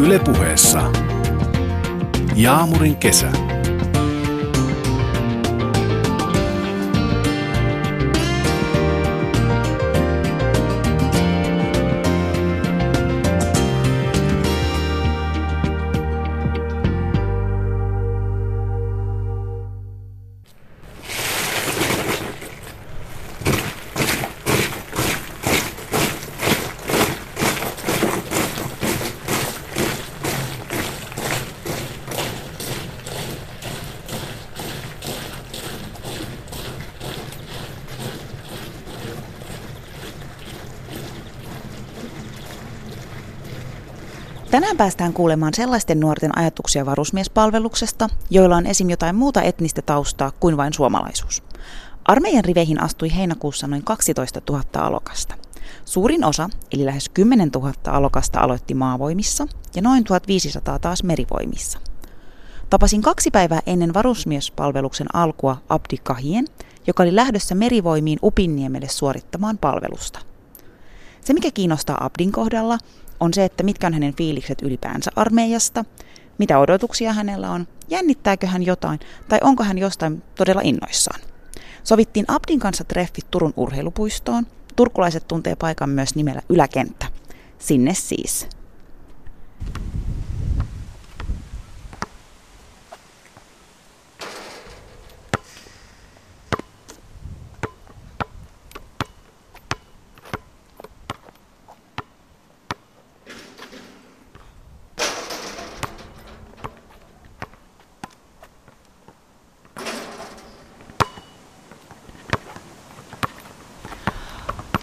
Ylepuheessa Jaamurin kesä. Tänään päästään kuulemaan sellaisten nuorten ajatuksia varusmiespalveluksesta, joilla on esim. jotain muuta etnistä taustaa kuin vain suomalaisuus. Armeijan riveihin astui heinäkuussa noin 12 000 alokasta. Suurin osa, eli lähes 10 000 alokasta aloitti maavoimissa ja noin 1500 taas merivoimissa. Tapasin kaksi päivää ennen varusmiespalveluksen alkua Abdi Kahien, joka oli lähdössä merivoimiin Upinniemelle suorittamaan palvelusta. Se, mikä kiinnostaa Abdin kohdalla, on se, että mitkä on hänen fiilikset ylipäänsä armeijasta, mitä odotuksia hänellä on, jännittääkö hän jotain tai onko hän jostain todella innoissaan. Sovittiin Abdin kanssa treffit Turun urheilupuistoon. Turkulaiset tuntee paikan myös nimellä Yläkenttä. Sinne siis.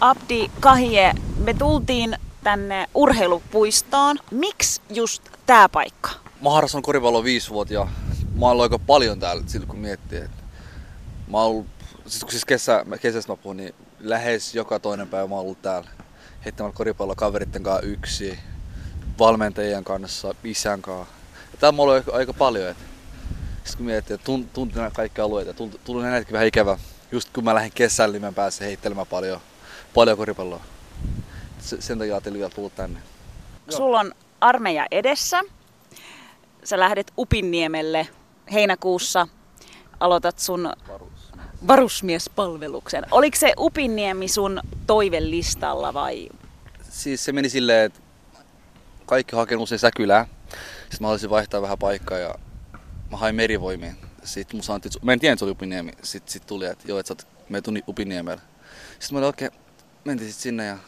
Abdi Kahie, me tultiin tänne urheilupuistoon. Miksi just tämä paikka? Mä harrastan koripalloa viisi vuotta ja mä oon aika paljon täällä silloin kun miettii. Mä oon ollut, siis kun siis kesä, kesästä mä puhun, niin lähes joka toinen päivä mä oon ollut täällä heittämällä koripalloa kaveritten kanssa yksi, valmentajien kanssa, isän kanssa. Ja oon ollut aika paljon. Että sitten kun miettii, että tunt, tuntin kaikki alueet ja tuli näitäkin vähän ikävä. Just kun mä lähdin kesällä, niin mä pääsin heittelemään paljon paljon koripalloa. Sen takia ajattelin vielä tulla tänne. Sulla on armeija edessä. Sä lähdet Upinniemelle heinäkuussa. Aloitat sun Varus. varusmiespalveluksen. Oliko se Upinniemi sun toivelistalla vai? Siis se meni silleen, että kaikki hakenut usein Säkylää. Sitten mä haluaisin vaihtaa vähän paikkaa ja mä hain merivoimiin. Sitten mun sanottiin, mä en tiedä, että se oli Upinniemi. Sitten sit tuli, että joo, että sä oot, me Upinniemellä. Sitten mä olin oikein, okay, mentiin sitten sinne ja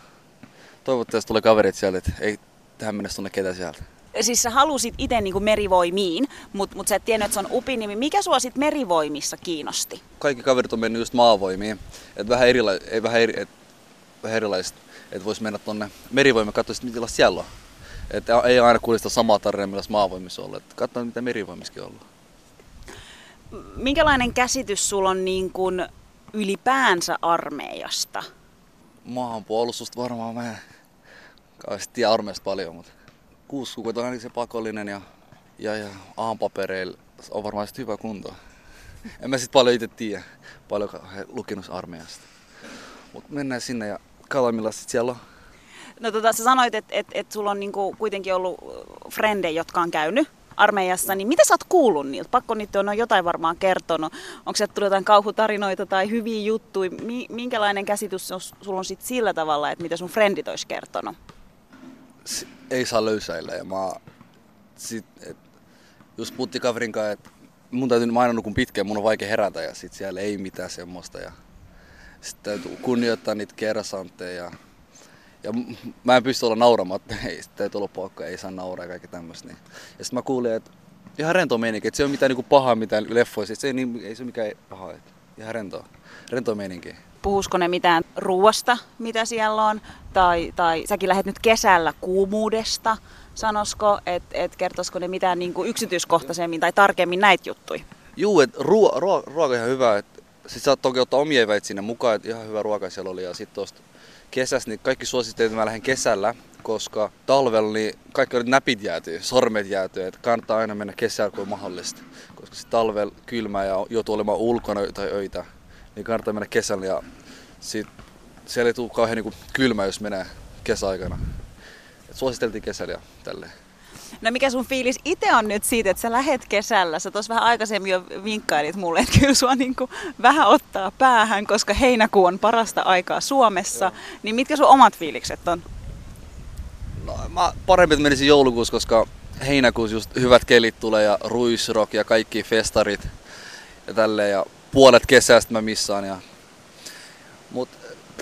toivottavasti tulee kaverit sieltä, että ei tähän mennessä tunne ketä sieltä. Siis sä halusit itse niin merivoimiin, mutta mut sä et tiennyt, että se on upinimi. Mikä sua sitten merivoimissa kiinnosti? Kaikki kaverit on mennyt just maavoimiin. Et vähän, erila- ei, vähän, eri, et, vähän erilaista. Että vois mennä tonne merivoimia katsoa, mitä siellä on. Et ei aina kuulista samaa tarinaa, millä maavoimissa on ollut. Katsotaan, mitä merivoimissakin on ollut. Minkälainen käsitys sulla on niin kuin ylipäänsä armeijasta? Maanpuolustusta varmaan mä en kauheasti tiedä paljon, mutta kuusi kuukautta on se pakollinen ja, ja, ja aampapereilla on varmaan hyvä kunto. En mä sit paljon itse tiedä, paljon he lukinut armeijasta. Mutta mennään sinne ja katsotaan millaista siellä on. No tota, sä sanoit, että et, et sulla on niinku kuitenkin ollut frendejä, jotka on käynyt armeijassa, niin mitä sä oot kuullut niiltä? Pakko niitä on jotain varmaan kertonut. Onko se tullut jotain kauhutarinoita tai hyviä juttuja? Minkälainen käsitys sulla on sit sillä tavalla, että mitä sun frendit olisi kertonut? Ei saa löysäillä ja mä sit, et, just puhuttiin kaverin kanssa, että mun täytyy, aina nukun pitkään, mun on vaikea herätä ja sit siellä ei mitään semmoista. Ja sitten täytyy kunnioittaa niitä kerrasantteja ja ja mä en pysty olla nauramatta, ei täytyy olla pakko, ei saa nauraa ja kaikki tämmöistä. Niin. Ja sitten mä kuulin, että ihan rento meininki, että se on mitään niinku pahaa mitään leffoissa, se ei, niin, ei se ole mikään paha, että ihan rentoa, rentoa meininki. Puhusko ne mitään ruuasta, mitä siellä on, tai, tai säkin lähdet nyt kesällä kuumuudesta, sanosko, että et kertoisiko ne mitään niinku yksityiskohtaisemmin tai tarkemmin näitä juttuja? Juu, että ruo, ruo, ruoka on ihan hyvä, että sit saat toki ottaa omia eväitä sinne mukaan, että ihan hyvä ruoka siellä oli, ja sitten tuosta kesässä, niin kaikki suosittelivat, että mä lähden kesällä, koska talvella niin kaikki oli näpit jäätyy, sormet jäätyy, että kannattaa aina mennä kesällä kuin mahdollista. Koska se talvella kylmä ja joutuu olemaan ulkona tai öitä, niin kannattaa mennä kesällä ja sit siellä ei tule kauhean niin kylmä, jos menee kesäaikana. Et suositeltiin kesällä ja tälleen. No mikä sun fiilis itse on nyt siitä, että sä lähet kesällä? Sä tuossa vähän aikaisemmin jo vinkkailit mulle, että kyllä sua niin vähän ottaa päähän, koska heinäkuu on parasta aikaa Suomessa. Joo. Niin mitkä sun omat fiilikset on? No mä parempi, että menisin joulukuussa, koska heinäkuussa just hyvät kelit tulee ja ruisrock ja kaikki festarit ja tälleen. Ja puolet kesästä mä missaan. Ja... Mut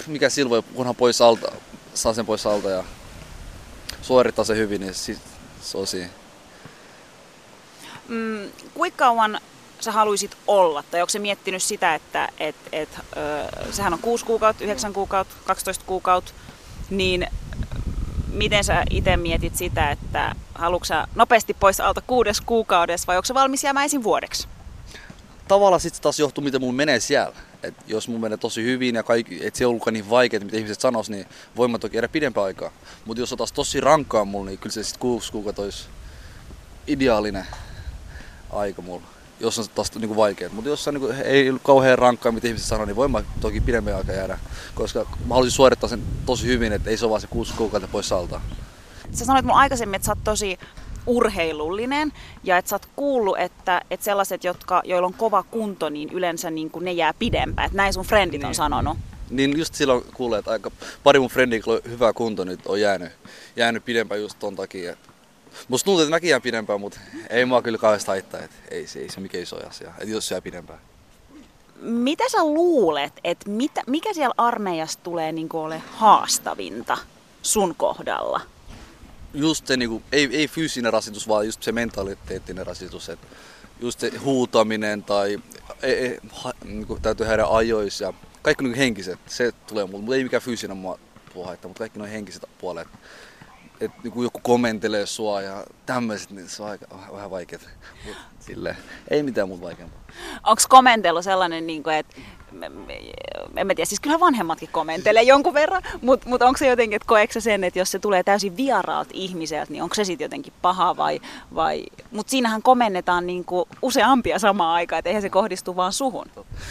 mikä silloin, kunhan pois alta, saa sen pois alta ja suorittaa se hyvin, niin sit siinä. Mm, kuinka kauan sä haluaisit olla? Tai onko se miettinyt sitä, että et, et, ö, sehän on 6 kuukautta, 9 kuukautta, 12 kuukautta, niin miten sä itse mietit sitä, että haluatko sä nopeasti pois alta kuudes kuukaudessa vai onko se valmis jäämään ensin vuodeksi? Tavallaan sitten taas johtuu, miten mun menee siellä. Et jos mun menee tosi hyvin ja kaikki, et se ei ollutkaan niin vaikeaa, mitä ihmiset sanois, niin voin mä toki jäädä pidempään aikaa. Mutta jos on taas tosi rankkaa mulla, niin kyllä se sitten kuusi kuukautta olisi ideaalinen aika mulla. Jos on taas niin vaikeaa. Mutta jos on niin kuin, ei kauhean rankkaa, mitä ihmiset sanoo, niin voin mä toki pidemmän aikaa jäädä. Koska mä haluaisin suorittaa sen tosi hyvin, että ei se ole vaan se kuusi kuukautta pois alta. Sä sanoit mulle aikaisemmin, että sä oot tosi urheilullinen ja että sä oot kuullut, että, että sellaiset, jotka, joilla on kova kunto, niin yleensä niin kuin ne jää pidempään. Että näin sun frendit on niin. sanonut. Niin just silloin kuulee, että aika pari mun frendiä, on hyvä kunto, nyt on jäänyt, jäänyt pidempään just ton takia. Musta tuntuu, että mäkin jään pidempään, mutta ei mua kyllä kauheasti haittaa, että ei, se, ei se mikään iso asia, että jos jää pidempään. Mitä sä luulet, että mitä, mikä siellä armeijassa tulee niin ole haastavinta sun kohdalla? Just se, niin kuin, ei, ei fyysinen rasitus, vaan just se mentaliteettinen rasitus. Että just se huutaminen tai ei, ei, ha, niin kuin, täytyy heidän ajoissa ja kaikki niin henkiset, se tulee mulle. Mutta ei mikään fyysinen mua mutta kaikki noin henkiset puolet. Että niin joku komentelee sua ja tämmöiset, niin se on aika, vähän vaikeaa. Sille, ei mitään muuta vaikeampaa. Onko komentelu sellainen, niin kuin, että en mä tiedä, siis kyllähän vanhemmatkin kommentelee jonkun verran, mutta mut onko se jotenkin, että koetko sen, että jos se tulee täysin vieraalta ihmiseltä, niin onko se sitten jotenkin paha vai, vai... mutta siinähän komennetaan niinku useampia samaan aikaan, että eihän se kohdistu vaan suhun.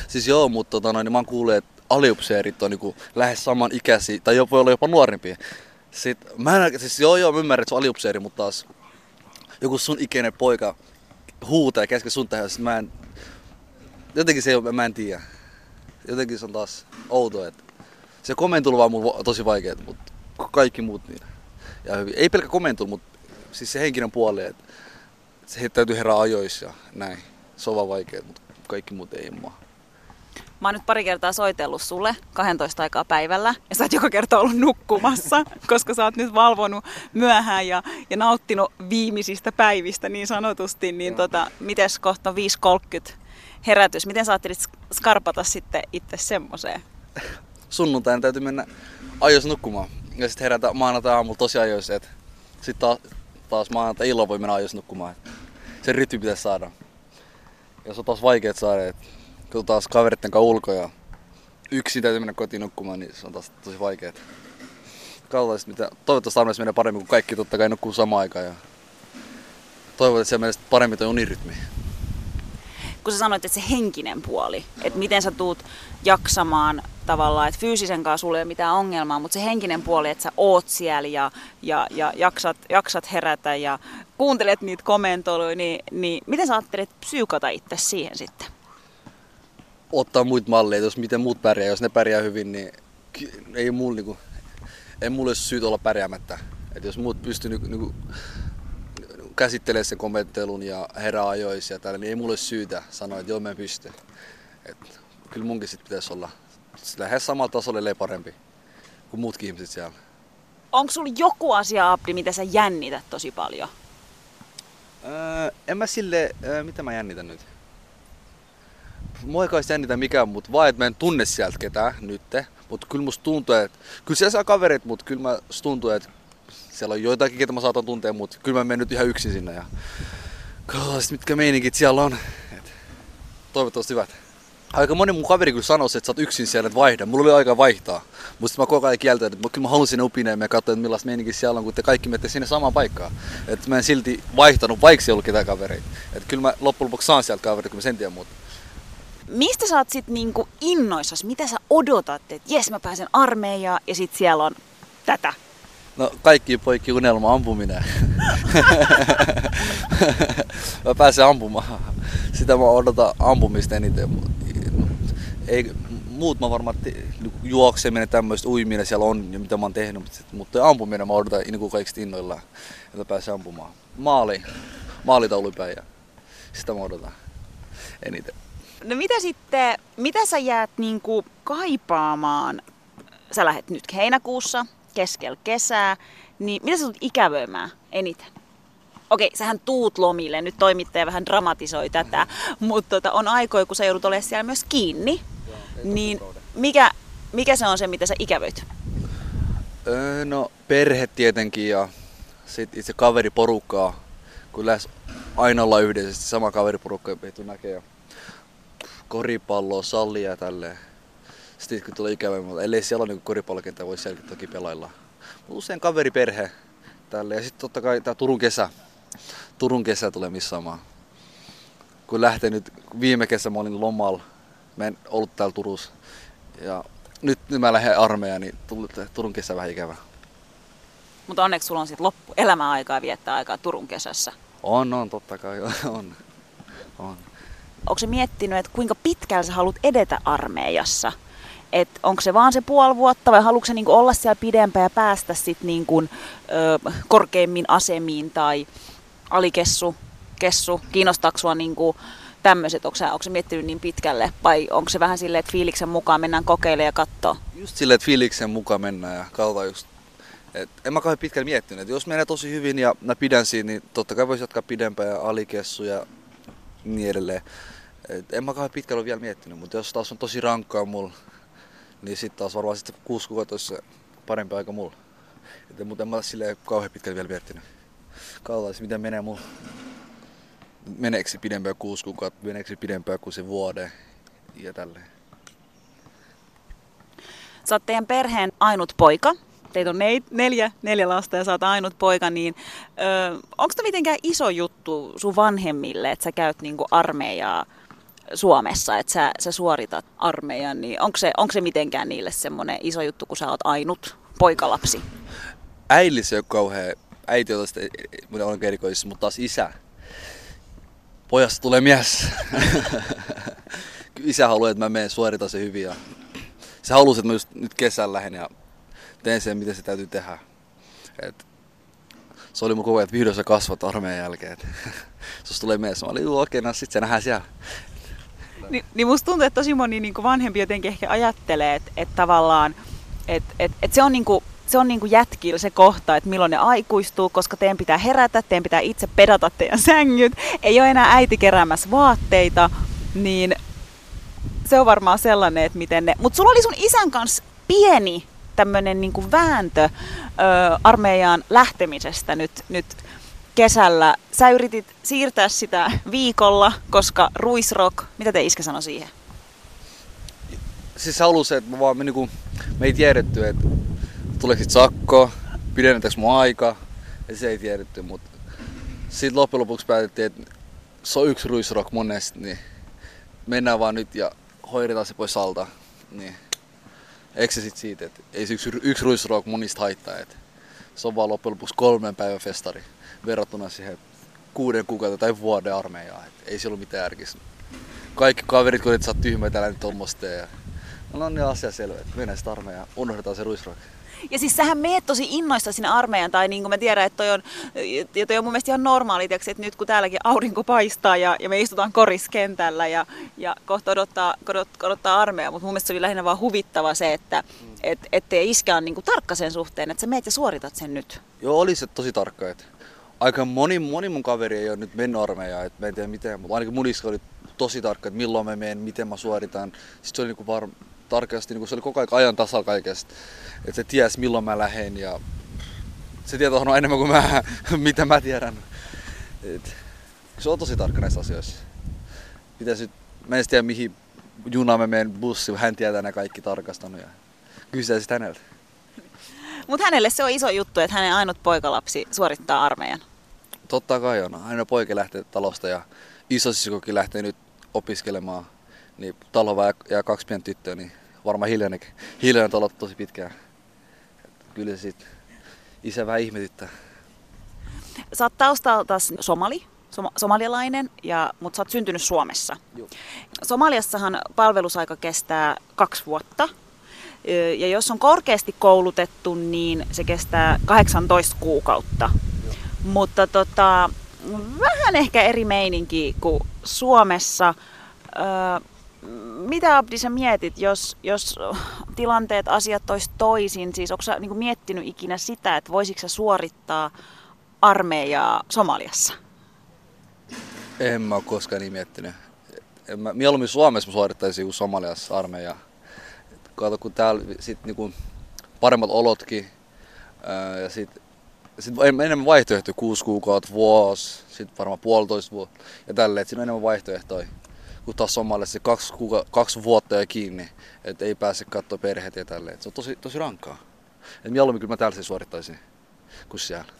Siis joo, mutta tota noin, niin mä oon kuullut, että aliupseerit on niinku lähes saman ikäisiä, tai voi olla jopa nuorempia. Sitten, mä en, siis joo joo, mä ymmärrän, että se on aliupseeri, mutta taas joku sun ikäinen poika huutaa käske sun tähän, mä en, jotenkin se ei ole, mä en tiedä jotenkin se on taas outo, että se komentulu vaan mulla tosi vaikea, mutta kaikki muut niin. Ja hyvin. Ei pelkä komentulu, mutta siis se henkinen puoli, että se täytyy herää ajoissa ja näin. Se on vaan vaikea, mutta kaikki muut ei mua. Mä oon nyt pari kertaa soitellut sulle 12 aikaa päivällä ja sä oot joka kerta ollut nukkumassa, koska sä oot nyt valvonut myöhään ja, ja nauttinut viimeisistä päivistä niin sanotusti. Niin tota, mites kohta 5.30 herätys. Miten sä ajattelit skarpata sitten itse semmoiseen? Sunnuntaina täytyy mennä ajoissa nukkumaan. Ja sitten herätä maanantai aamulla tosi ajoissa. Sitten taas, taas maanantai illalla voi mennä ajoissa nukkumaan. Se rytmi pitäisi saada. Ja se on taas vaikea saada. Et, kun taas kaveritten kanssa ulkoa ja yksin täytyy mennä kotiin nukkumaan, niin se on taas tosi vaikeaa. Katsotaan mitä. Toivottavasti armeijassa menee paremmin, kuin kaikki totta kai nukkuu samaan aikaan. Ja että se menee paremmin tuo unirytmi kun sä sanoit, että se henkinen puoli, että miten sä tuut jaksamaan tavallaan, että fyysisen kanssa sulla ei ole mitään ongelmaa, mutta se henkinen puoli, että sä oot siellä ja, ja, ja jaksat, jaksat herätä ja kuuntelet niitä komentoiluja, niin, niin miten sä ajattelet psyykata itse siihen sitten? Ottaa muita malleja, jos miten muut pärjää, jos ne pärjää hyvin, niin ei mulla niinku, ei mulla ole syytä olla pärjäämättä. Et jos muut pystyy niinku, niinku käsittelee sen kommenttelun ja herää ajoissa ja tällä, niin ei mulle syytä sanoa, että joo, mä en pysty. Et, kyllä munkin sit pitäisi olla lähes samalla tasolla, ellei parempi kuin muutkin ihmiset siellä. Onko sulla joku asia, Abdi, mitä sä jännität tosi paljon? Öö, en mä sille, öö, mitä mä jännitän nyt? Mua ei jännitä mikään, mutta vaan, että mä en tunne sieltä ketään nyt. Mutta kyllä musta tuntuu, että kyllä siellä saa kaverit, mutta kyllä mä tuntuu, että siellä on joitakin, ketä mä saatan tuntea, mutta kyllä mä menen nyt ihan yksin sinne. Ja katsotaan mitkä meininkit siellä on. Et, toivottavasti hyvät. Aika moni mun kaveri kyllä sanoi, että sä oot yksin siellä, että vaihda. Mulla oli aika vaihtaa. Mutta mä koko ajan kieltäin, että kyllä mä halusin upineen ja katsoa, että millaista meininki siellä on, kun te kaikki menette sinne samaan paikkaan. Että mä en silti vaihtanut, vaikka ei ollut ketään kavereita. Että kyllä mä loppujen lopuksi saan sieltä kavereita, kun mä sen tiedän muuta. Mistä sä oot sit niinku innoissas? Mitä sä odotat, että jes mä pääsen armeijaan ja sit siellä on tätä? No kaikki poikki unelma ampuminen. mä pääsen ampumaan. Sitä mä odotan ampumista eniten. Ei, muut mä varmaan te, juokseminen, tämmöistä uiminen siellä on ja mitä mä oon tehnyt, mutta, mutta ampuminen mä odotan niin kuin kaikista innoillaan, että pääsee ampumaan. Maali, maalitaulupäin ja sitä mä odotan eniten. No mitä sitten, mitä sä jäät niinku kaipaamaan? Sä lähdet nyt heinäkuussa, keskellä kesää, niin mitä sä tulet ikävöimään eniten? Okei, sähän tuut lomille, nyt toimittaja vähän dramatisoi tätä, mutta tota, on aikoja, kun sä joudut olemaan siellä myös kiinni. Joo, niin mikä, mikä se on se, mitä sä ikävöit? Öö, no perhe tietenkin ja sit itse kaveriporukkaa. Kun lähes aina olla yhdessä, sama kaveriporukka ei näkee. Koripalloa, sallia ja tälleen. Sitten kun tulee ikävä, mutta ellei siellä ole niin koripallokenttä, voi siellä toki pelailla. Usein kaveriperhe tälle ja sitten totta kai tämä Turun kesä. Turun kesä tulee missaamaan. Kun lähtee nyt, viime kesä mä olin lomalla, mä en ollut täällä Turussa. Ja nyt, nyt mä lähden armeijaan, niin Turun kesä vähän ikävä. Mutta onneksi sulla on sitten loppu elämäaikaa viettää aikaa Turun kesässä. On, on, totta kai, on. on. Onko se miettinyt, että kuinka pitkällä sä haluat edetä armeijassa? Et onko se vaan se puoli vuotta vai haluatko se niinku olla siellä pidempään ja päästä sitten niinku, korkeimmin asemiin tai alikessu, kessu, kiinnostaako sua niinku tämmöiset, onko se miettinyt niin pitkälle vai onko se vähän silleen, että fiiliksen mukaan mennään kokeilemaan ja katsoa? Just silleen, että fiiliksen mukaan mennään ja katsotaan just et en mä kauhean pitkälle miettinyt, että jos menee tosi hyvin ja mä pidän siinä, niin totta kai voisi jatkaa pidempään ja alikessu ja niin edelleen. Et en mä kauhean pitkälle ole vielä miettinyt, mutta jos taas on tosi rankkaa mulla, niin sitten taas varmaan sitten kuusi kuukautta olisi parempi aika mulla. Et, mutta en mä silleen kauhean pitkälle vielä miettinyt. Katsotaan, miten menee mulla. Meneekö se pidempään kuusi kuukautta, meneekö se pidempään kuin se vuode ja tälleen. Sä oot teidän perheen ainut poika. Teitä on neljä, neljä lasta ja sä oot ainut poika, niin onko tämä mitenkään iso juttu sun vanhemmille, että sä käyt niinku armeijaa Suomessa, että sä, sä suoritat armeijan, niin onko se, onko se mitenkään niille semmoinen iso juttu, kun sä oot ainut poikalapsi? Äili se on kauhean, äiti on tästä on erikoisissa, mutta taas isä. Pojasta tulee mies. isä haluaa, että mä menen suoritan se hyvin ja se halusi, että mä just nyt kesällä lähden ja teen sen, mitä se täytyy tehdä. Et se oli mun ajan, että vihdoin sä kasvat armeijan jälkeen. Jos tulee mies, mä olin, okei, no sit se nähdään siellä. Ni, niin musta tuntuu, että tosi moni niin vanhempi jotenkin ehkä ajattelee, että, että tavallaan, että, että, että se on niin kuin, se on niin kuin jätkillä se kohta, että milloin ne aikuistuu, koska teidän pitää herätä, teidän pitää itse pedata teidän sängyt, ei ole enää äiti keräämässä vaatteita, niin se on varmaan sellainen, että miten ne... Mutta sulla oli sun isän kanssa pieni tämmöinen niin vääntö ö, armeijaan lähtemisestä nyt, nyt kesällä. Sä yritit siirtää sitä viikolla, koska ruisrock, mitä te iskä sanoi siihen? Siis halusi, että mä vaan, me, niinku, me ei tiedetty, että tuleeko sit sakko, pidennetäänkö mun aika, ja se ei tiedetty, mutta sitten loppujen lopuksi päätettiin, että se on yksi ruisrock monesti, niin mennään vaan nyt ja hoidetaan se pois alta. Niin. Eikö se sit siitä, että ei se yksi, yksi ruisrock monista haittaa, että se on vaan loppujen lopuksi kolmen päivän festari verrattuna siihen kuuden kuukautta tai vuoden armeijaan. Et ei se ollut mitään järkistä. Kaikki kaverit, kun sä oot tyhmä, täällä nyt tuommoista. Ja... No, on niin asia selvä, että mennään sitä armeijaan, unohdetaan se ruisrock. Ja siis sähän meet tosi innoista sinne armeijan, tai niin kuin mä tiedän, että toi on, ja toi on mun mielestä ihan normaali, että nyt kun täälläkin aurinko paistaa ja, ja me istutaan koriskentällä ja, ja kohta odottaa, odot, odottaa armeija, mutta mun mielestä se oli lähinnä vaan huvittava se, että mm. et, et iskä on niin kuin tarkka sen suhteen, että sä meet ja suoritat sen nyt. Joo, oli se tosi tarkka. Että aika moni, moni mun kaveri ei ole nyt mennyt armeijaan, että mä en tiedä miten, mutta ainakin mun oli tosi tarkka, että milloin mä menen, miten mä suoritan. Sitten se oli niinku var, tarkasti, niinku se oli koko ajan ajan tasalla kaikesta, että se ties milloin mä lähden ja se tietää on enemmän kuin mä, mitä mä tiedän. Et, se on tosi tarkka näissä asioissa. Pitäisi, mä en tiedä mihin junaan mä menen bussi, hän tietää nämä kaikki tarkastanut ja kysyä sitten häneltä. Mutta hänelle se on iso juttu, että hänen ainut poikalapsi suorittaa armeijan. Totta kai on. Aina poika lähtee talosta ja isosiskokin lähtee nyt opiskelemaan. Niin talo ja kaksi pientä tyttöä, niin varmaan hiljainen, hiljainen talo tosi pitkään. Kyllä se sit isä vähän ihmetyttää. Sä oot taustalta somali, som- somalialainen, ja, mutta sä oot syntynyt Suomessa. Joo. Somaliassahan palvelusaika kestää kaksi vuotta. Ja jos on korkeasti koulutettu, niin se kestää 18 kuukautta. Mutta tota, vähän ehkä eri meininki kuin Suomessa. Mitä Abdi sä mietit, jos, jos tilanteet, asiat olisi toisin? Siis onko sä niin miettinyt ikinä sitä, että voisitko sä suorittaa armeijaa Somaliassa? En mä oo koskaan niin miettinyt. En mä, mieluummin Suomessa mä suorittaisin kuin Somaliassa armeijaa. Kato, kun täällä sit niinku paremmat olotkin ää, ja sit, sit enemmän vaihtoehtoja, kuusi kuukautta, vuosi, sit varmaan puolitoista vuotta ja tälleen, että siinä on enemmän vaihtoehtoja. Kun taas Somaliassa se kaksi, kuuka, kaksi vuotta ja kiinni, että ei pääse katsoa perheet ja tälleen. Se on tosi, tosi rankkaa. Et mieluummin kyllä mä täällä sen suorittaisin kuin siellä.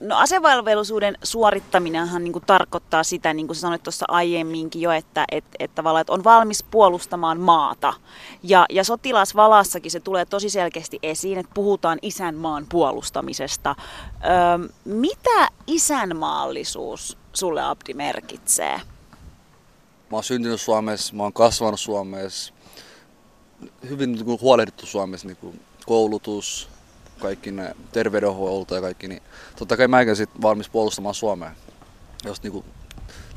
No asevelvollisuuden suorittaminenhan niin kuin tarkoittaa sitä, niin kuin sanoit tuossa aiemminkin jo, että, että, että, että on valmis puolustamaan maata. Ja, ja sotilasvalassakin se tulee tosi selkeästi esiin, että puhutaan isänmaan puolustamisesta. Öö, mitä isänmaallisuus sulle Abdi merkitsee? Mä oon syntynyt Suomessa, mä oon kasvanut Suomessa, hyvin niin kuin huolehdittu Suomessa, niin kuin koulutus, kaikki ne terveydenhuolto ja kaikki, niin totta kai mäkin sit valmis puolustamaan Suomea. Jos niin kuin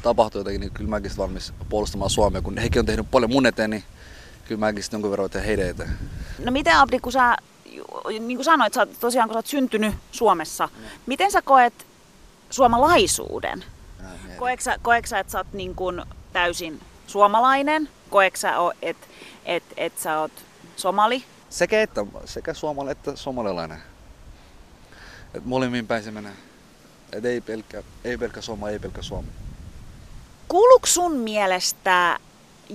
tapahtuu jotakin, niin kyllä mäkin valmis puolustamaan Suomea. Kun hekin on tehnyt paljon mun eteen, niin kyllä mäkin sit jonkun verran heidän eteen. No miten Abdi, kun sä, niin kuin sanoit, sä, tosiaan kun sä oot syntynyt Suomessa, miten sä koet suomalaisuuden? Koetko sä, koetko sä, että sä oot niin kuin täysin suomalainen? Koetko sä, että et, et sä oot somali? Sekä, että, sekä suomalainen että somalilainen. Et molemmin päin se menee. Et ei pelkkä, ei pelkkä Soma, ei pelkkä Suomi. Kuuluuko sun mielestä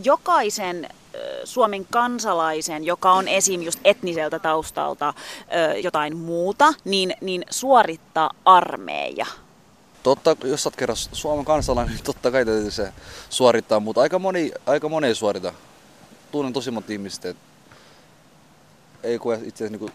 jokaisen Suomen kansalaisen, joka on esim. just etniseltä taustalta jotain muuta, niin, niin suorittaa armeija? Totta, jos sä oot kerran Suomen kansalainen, niin totta kai täytyy se suorittaa, mutta aika moni, aika moni ei suorita. Tunnen tosi monta ihmistä, että ei koe itse niin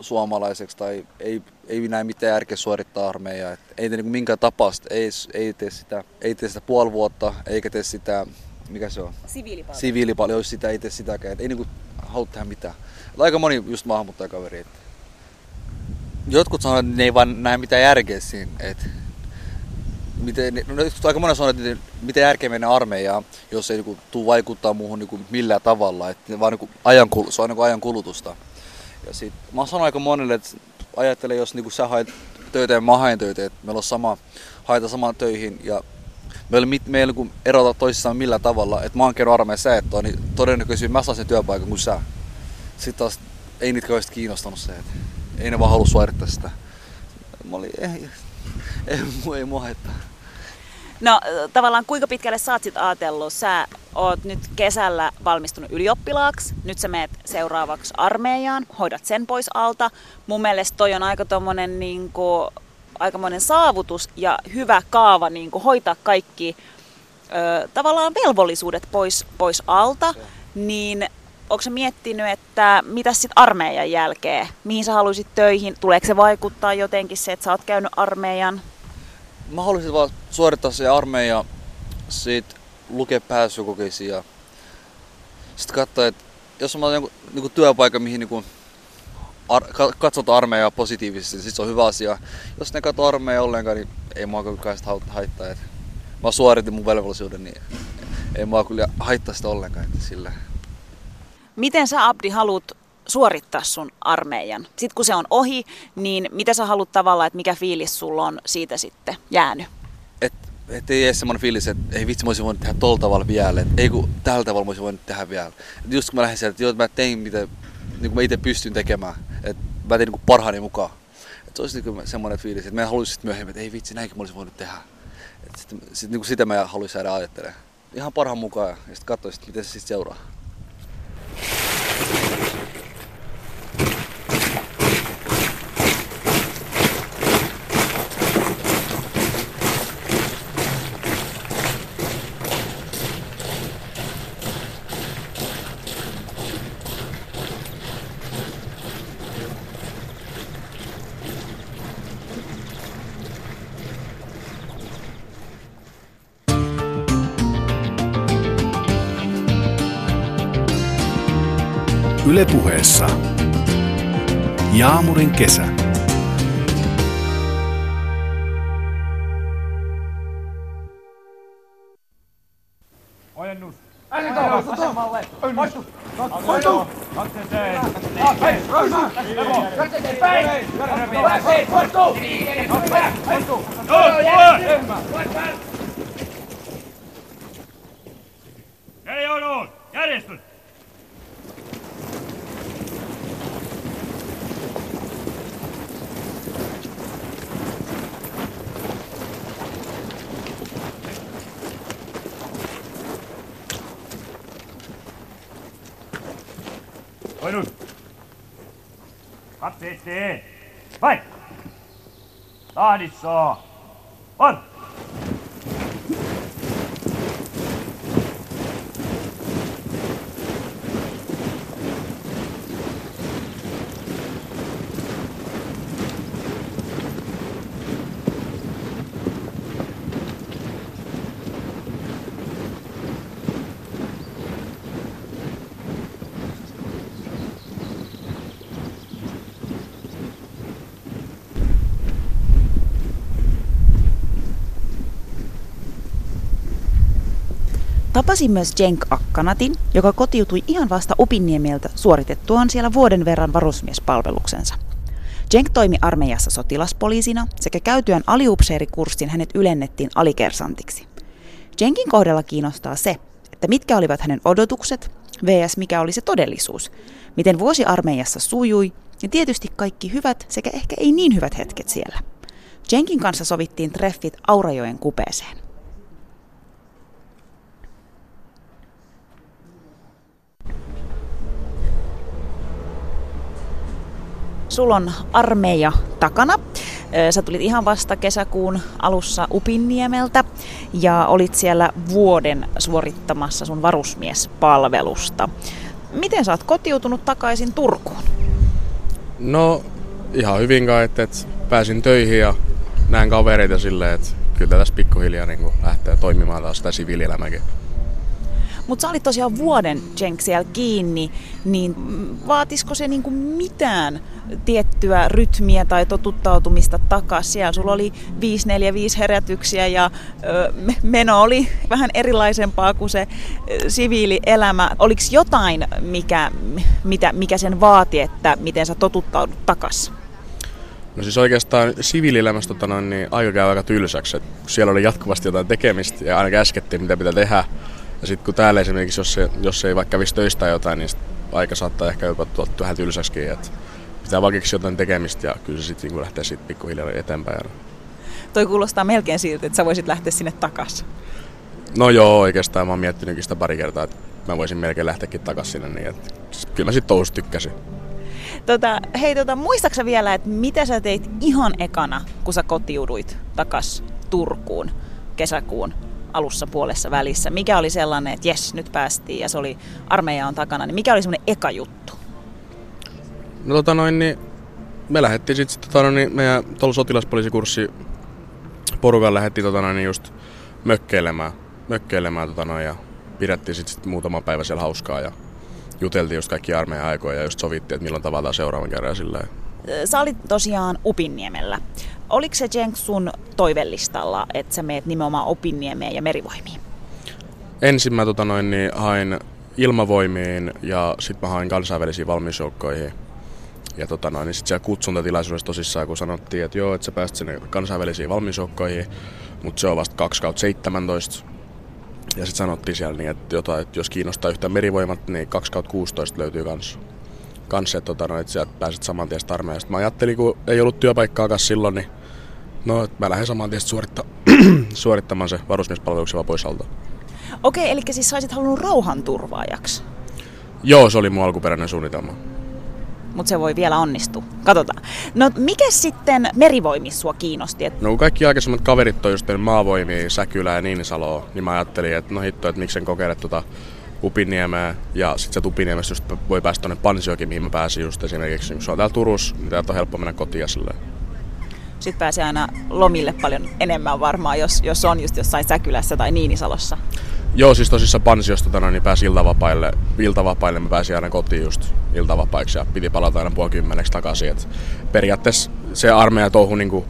suomalaiseksi tai ei, ei näe mitään järkeä suorittaa armeijaa. Et ei tee niin minkään tapausta, ei, ei, tee sitä, ei tee sitä puoli vuotta, eikä tee sitä, mikä se on, Siviilipalvelu. siviilipalvelu, jos sitä ei tee sitäkään. Et ei niin halua tehdä mitään. Et aika moni just maahanmuuttajakaveri. että Jotkut sanoo, että ne ei vaan näe mitään järkeä siinä. Et miten, no, aika moni sanoo, että miten järkeä mennä armeijaan, jos ei niinku, tuu vaikuttaa muuhun niinku, millään tavalla. Et vaan niinku, ajan, kul- se on niinku, ajan kulutusta. Ja sit, mä sanon aika monelle, että ajattele, jos niinku, sä haet töitä ja mä haen töitä, että meillä on sama, haeta samaan töihin ja meillä, mit, meillä niinku, erota toisissaan millään tavalla, että mä oon käynyt armeijassa sä et ole, niin todennäköisesti mä saan sen työpaikan kuin sä. Sitten taas ei niitä kauheasti kiinnostanut se, että ei ne vaan halua suorittaa sitä. Mä olin, ei, ei, ei, ei mua haittaa. No tavallaan kuinka pitkälle sä oot sit ajatellut? Sä oot nyt kesällä valmistunut ylioppilaaksi, nyt sä meet seuraavaksi armeijaan, hoidat sen pois alta. Mun mielestä toi on aika tommonen niinku, aikamoinen saavutus ja hyvä kaava niinku, hoitaa kaikki ö, tavallaan velvollisuudet pois, pois alta. Niin onko sä miettinyt, että mitä sitten armeijan jälkeen? Mihin sä haluaisit töihin? Tuleeko se vaikuttaa jotenkin se, että sä oot käynyt armeijan? Haluaisin vaan suorittaa se armeija, sit lukea pääsykokeisiin ja sitten katsoa, että jos on joku niinku työpaikka, mihin niinku ar- ka- katsotaan armeijaa positiivisesti, niin sit se on hyvä asia. Jos ne katsoo armeijaa ollenkaan, niin ei mua kyllä sitä haittaa. Et mä suoritin mun velvollisuuden, niin ei mua kyllä haittaa sitä ollenkaan. Että sillä. Miten sä Abdi haluat suorittaa sun armeijan? Sitten kun se on ohi, niin mitä sä haluat tavallaan, että mikä fiilis sulla on siitä sitten jäänyt? Et, et ei edes semmonen fiilis, että ei vitsi mä olisin voinut tehdä tolla tavalla vielä. Et ei kun tällä tavalla mä olisin voinut tehdä vielä. Et just kun mä lähdin sieltä, että joo, mä tein mitä niin mä itse pystyn tekemään. Että mä tein niin parhaani mukaan. Et se olisi niin semmoinen fiilis, että mä haluaisin sit myöhemmin, että ei vitsi, näinkin mä olisin voinut tehdä. Et sit, sit, niin sitä mä haluaisin jäädä ajattelemaan. Ihan parhaan mukaan ja sitten katsoisin, miten se sitten seuraa. Jaamurin Tapasin myös Jenk Akkanatin, joka kotiutui ihan vasta Opinniemeltä suoritettuaan siellä vuoden verran varusmiespalveluksensa. Jenk toimi armeijassa sotilaspoliisina sekä käytyään aliupseerikurssin hänet ylennettiin alikersantiksi. Jenkin kohdalla kiinnostaa se, että mitkä olivat hänen odotukset, vs. mikä oli se todellisuus, miten vuosi armeijassa sujui ja tietysti kaikki hyvät sekä ehkä ei niin hyvät hetket siellä. Jenkin kanssa sovittiin treffit Aurajoen kupeeseen. Sulla on armeija takana. Sä tulit ihan vasta kesäkuun alussa Upinniemeltä ja olit siellä vuoden suorittamassa sun varusmiespalvelusta. Miten sä oot kotiutunut takaisin Turkuun? No ihan hyvin kai, että, että pääsin töihin ja näen kavereita silleen, että kyllä tässä pikkuhiljaa niin lähtee toimimaan taas sitä siviilielämäkin. Mutta sä olit tosiaan vuoden Jenk siellä kiinni, niin vaatisiko se niinku mitään tiettyä rytmiä tai totuttautumista takaisin? Siellä sulla oli 545 herätyksiä ja ö, meno oli vähän erilaisempaa kuin se siviilielämä. Oliko jotain, mikä, mitä, mikä sen vaati, että miten sä totuttaudut takaisin? No siis oikeastaan siviilielämästä tota noin, niin aika käy aika tylsäksi. Siellä oli jatkuvasti jotain tekemistä ja aina käskettiin, mitä pitää tehdä. Ja sitten kun täällä esimerkiksi, jos, se, jos ei vaikka kävisi töistä jotain, niin aika saattaa ehkä jopa tulla vähän tylsäskin. Että pitää vaan jotain tekemistä ja kyllä se sitten niin lähtee siitä pikkuhiljaa eteenpäin. Toi kuulostaa melkein siltä, että sä voisit lähteä sinne takaisin. No joo, oikeastaan mä oon miettinytkin sitä pari kertaa, että mä voisin melkein lähteäkin takaisin sinne, niin että kyllä mä sitten touhusta tykkäsin. Tota, hei, tota, muistaaksä vielä, että mitä sä teit ihan ekana, kun sä kotiuduit takas Turkuun kesäkuun alussa puolessa välissä? Mikä oli sellainen, että jes, nyt päästiin ja se oli armeija on takana, niin mikä oli semmoinen eka juttu? No tota noin, niin me lähdettiin sitten tota noin, niin meidän tuolla sotilaspoliisikurssi porukan lähdettiin tota noin, niin just mökkeilemään, mökkeilemään tota noin, ja pidettiin sitten sit muutama päivä siellä hauskaa ja juteltiin just kaikki armeijan aikoja ja just sovittiin, että milloin tavataan seuraavan kerran silleen. Sä olit tosiaan Upinniemellä. Oliko se Jenk sun toivellistalla, että sä meet nimenomaan Opinniemeen ja merivoimiin? Ensin mä tota noin, niin hain ilmavoimiin ja sitten mä hain kansainvälisiin valmiusjoukkoihin. Ja tota noin, niin sitten siellä kutsuntatilaisuudessa tosissaan, kun sanottiin, että joo, että sä pääst sinne kansainvälisiin valmiusjoukkoihin, mutta se on vasta 2 17. Ja sitten sanottiin siellä, niin, että, jotain, että jos kiinnostaa yhtään merivoimat, niin 2 16 löytyy kanssa kanssa, että, tota, no, että sieltä pääsit saman tien armeijasta. Mä ajattelin, kun ei ollut työpaikkaakaan silloin, niin no, mä lähden saman tien suoritta- suorittamaan se varusmiespalveluksen pois alta. Okei, eli siis saisit halunnut rauhanturvaajaksi? Joo, se oli mun alkuperäinen suunnitelma. Mutta se voi vielä onnistua. Katsotaan. No mikä sitten merivoimissa sua kiinnosti? No kun kaikki aikaisemmat kaverit on just maavoimia, Säkylää ja Niinisaloa, niin mä ajattelin, että no hitto, että miksen kokeile tuota Upiniemeä ja sitten se Upiniemestä just voi päästä tuonne Pansiokin, mihin mä pääsin just esimerkiksi. Kun se on täällä Turussa, niin täältä on helppo mennä kotiin silleen. Sitten pääsee aina lomille paljon enemmän varmaan, jos, jos on just jossain Säkylässä tai Niinisalossa. Joo, siis tosissaan pansiosta tota, niin pääsi iltavapaille. Iltavapaille mä pääsin aina kotiin just iltavapaiksi ja piti palata aina puoli kymmeneksi takaisin. Et periaatteessa se armeija touhu niin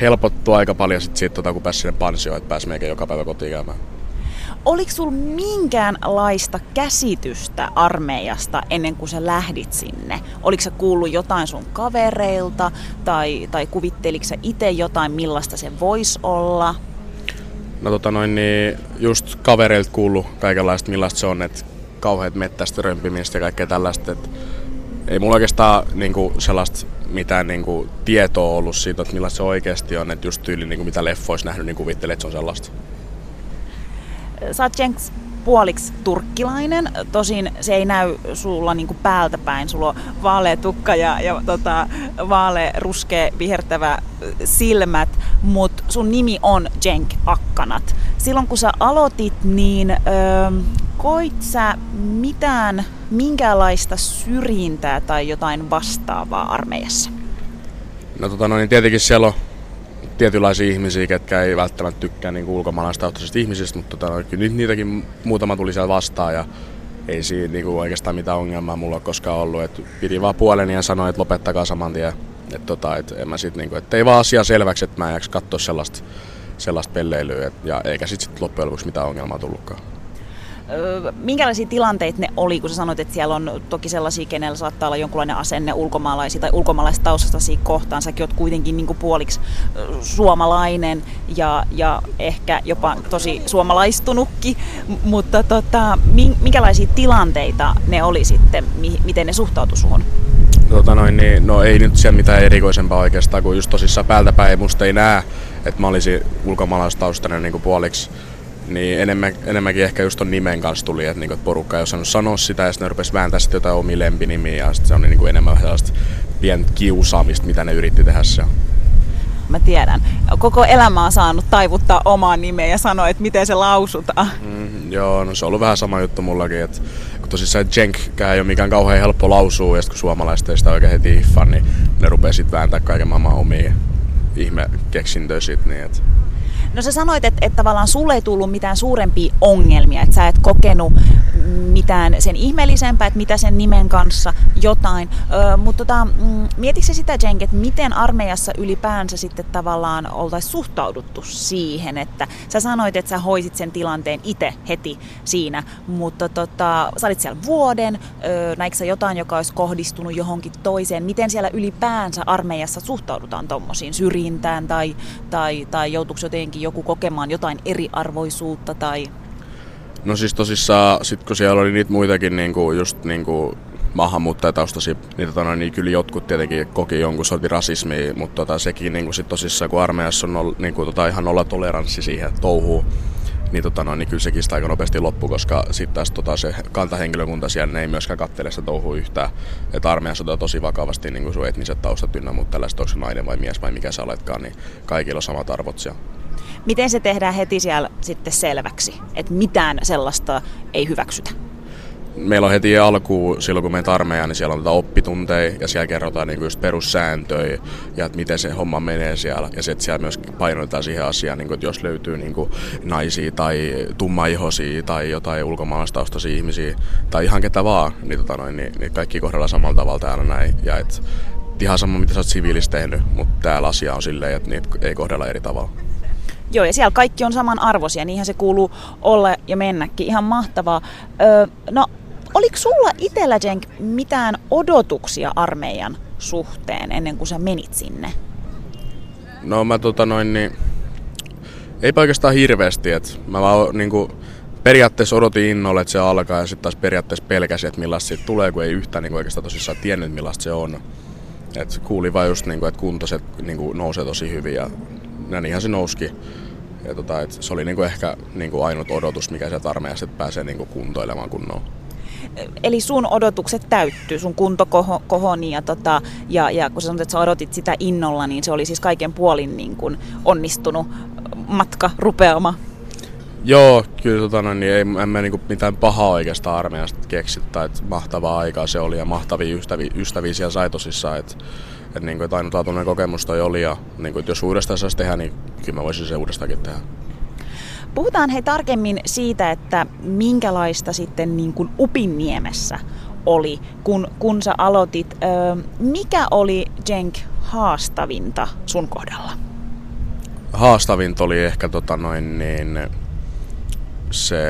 helpottui aika paljon sit siitä, tota, kun pääsi sinne pansioon, että pääsi melkein joka päivä kotiin käymään. Oliko sulla minkäänlaista käsitystä armeijasta ennen kuin sä lähdit sinne? Oliko sä kuullut jotain sun kavereilta tai, tai kuvitteliko sä itse jotain, millaista se voisi olla? No tota noin, niin just kavereilta kuullut kaikenlaista, millaista se on, että kauheat mettästä römpimistä ja kaikkea tällaista. Että ei mulla oikeastaan niinku, sellaista mitään niinku, tietoa ollut siitä, että millaista se oikeasti on, että just tyyli niinku, mitä leffoissa nähnyt, niin kuvittelee, että se on sellaista. Sä oot Jenks puoliksi turkkilainen, tosin se ei näy sulla niinku päältä päin. Sulla on vaalea tukka ja, ja tota, vaalea, ruskea, vihertävä silmät, mutta sun nimi on Jenk Akkanat. Silloin kun sä aloitit, niin öö, koit sä mitään, minkälaista syrjintää tai jotain vastaavaa armeijassa? No tota no, niin tietenkin siellä on tietynlaisia ihmisiä, ketkä ei välttämättä tykkää niin ulkomaalaistaustaisista ihmisistä, mutta tota, kyllä niitäkin muutama tuli siellä vastaan ja ei siinä niin kuin oikeastaan mitään ongelmaa mulla ole koskaan ollut. Et pidi vaan puoleni ja sanoi, että lopettakaa saman tien. Et tota, et en mä sit, niin kuin, et ei vaan asia selväksi, että mä en katsoa sellaista, sellaista pelleilyä. Et, ja eikä sitten sit loppujen lopuksi mitään ongelmaa tullutkaan. Minkälaisia tilanteita ne oli, kun sä sanoit, että siellä on toki sellaisia, kenellä saattaa olla jonkunlainen asenne ulkomaalaisia tai ulkomaalaista taustasta kohtaan. Säkin oot kuitenkin niin puoliksi suomalainen ja, ja ehkä jopa tosi suomalaistunutkin, mutta tota, minkälaisia tilanteita ne oli sitten, miten ne suhtautui suhun? Tota noin, niin, no ei nyt siellä mitään erikoisempaa oikeastaan, kun just tosissaan päältä päin musta ei näe, että mä olisin ulkomaalaistaustainen niin puoliksi niin enemmän, enemmänkin ehkä just ton nimen kanssa tuli, että, niinku, että porukka ei osannut sanoa sitä ja sitten ne rupesi vääntää sitten jotain omia lempinimiä ja sitten se on niinku enemmän sellaista pientä kiusaamista, mitä ne yritti tehdä siellä. Mä tiedän. Koko elämä on saanut taivuttaa omaa nimeä ja sanoa, että miten se lausutaan. Mm, joo, no se on ollut vähän sama juttu mullakin, että kun tosissaan Jenkkään ei ole mikään kauhean helppo lausua, ja sitten kun suomalaiset ei sitä oikein heti hiffaa, niin ne rupeaa sitten vääntää kaiken maailman omia ihme keksintöjä sit, niin että No sä sanoit, että, että tavallaan sulle ei tullut mitään suurempia ongelmia, että sä et kokenut mitään sen ihmeellisempää, että mitä sen nimen kanssa jotain. Ö, mutta tota, mm, mietitkö sitä, Jenk, että miten armeijassa ylipäänsä sitten tavallaan oltaisiin suhtauduttu siihen, että sä sanoit, että sä hoisit sen tilanteen itse heti siinä, mutta tota, sä olit siellä vuoden, ö, näikö sä jotain, joka olisi kohdistunut johonkin toiseen, miten siellä ylipäänsä armeijassa suhtaudutaan tuommoisiin syrjintään tai, tai, tai joutuuko jotenkin joku kokemaan jotain eriarvoisuutta tai... No siis tosissaan, sit kun siellä oli niitä muitakin niinku, just niinku maahanmuuttajataustaisia, niin, tota, niin kyllä jotkut tietenkin koki jonkun sortin rasismia, mutta tota, sekin niin kuin sit tosissaan, kun armeijassa on niin kuin, tota, ihan olla toleranssi siihen touhuun, niin, tota, niin kyllä sekin sitä aika nopeasti loppu, koska sitten taas tota, se kantahenkilökunta siellä ne ei myöskään kattele sitä touhua yhtään. Että armeijassa otetaan tosi vakavasti niin kuin sun etniset taustat ynnä, mutta tällaiset onko nainen vai mies vai mikä sä oletkaan, niin kaikilla on samat arvot siellä. Miten se tehdään heti siellä sitten selväksi, että mitään sellaista ei hyväksytä? Meillä on heti alkuun, silloin kun menet armeijaan, niin siellä on tätä oppitunteja ja siellä kerrotaan niin just perussääntöjä ja että miten se homma menee siellä. Ja sitten siellä myös painotetaan siihen asiaan, niin kuin, että jos löytyy niin kuin naisia tai tummaihosia tai jotain ulkomaalaistaustaisia ihmisiä tai ihan ketä vaan, niin, tota noin, niin, niin kaikki kohdellaan samalla tavalla täällä näin. Ja et, ihan sama, mitä sä oot siviilistä tehnyt, mutta täällä asia on silleen, että niitä ei kohdella eri tavalla. Joo, ja siellä kaikki on samanarvoisia, niinhän se kuuluu olla ja mennäkin. Ihan mahtavaa. Öö, no, oliko sulla itsellä, Jenk, mitään odotuksia armeijan suhteen ennen kuin sä menit sinne? No mä tota noin niin... Ei oikeastaan hirveästi, että mä vaan niinku, periaatteessa odotin innolle, että se alkaa ja sitten taas periaatteessa pelkäsin, että millaista siitä tulee, kun ei yhtään niinku oikeastaan tosissaan tiennyt, millaista se on. Et kuuli vaan just, niinku, että kuntoiset niinku, nousee tosi hyvin ja niinhän se nouski. Ja tota, et se oli niinku ehkä niinku ainut odotus, mikä sieltä armeijasta, pääsee niinku kuntoilemaan kunnolla. Eli sun odotukset täyttyy, sun kunto koho, kohoni ja, tota, ja, ja kun sä sanoit, että sä odotit sitä innolla, niin se oli siis kaiken puolin niin kuin onnistunut matka, rupeama. Joo, kyllä tota, no, niin ei, en mä niinku mitään pahaa oikeastaan armeijasta keksittä, että mahtavaa aikaa se oli ja mahtavia ystäviä, ystäviä siellä sai tosissaan, että et, niinku, et ainutlaatuinen kokemus toi oli ja niinku, et jos uudestaan saisi tehdä, niin kyllä mä voisin se uudestaankin tehdä. Puhutaan hei tarkemmin siitä, että minkälaista sitten niin kuin Upinniemessä oli, kun, kun sä aloitit. Ö, mikä oli Jenk haastavinta sun kohdalla? Haastavinta oli ehkä tota noin niin, se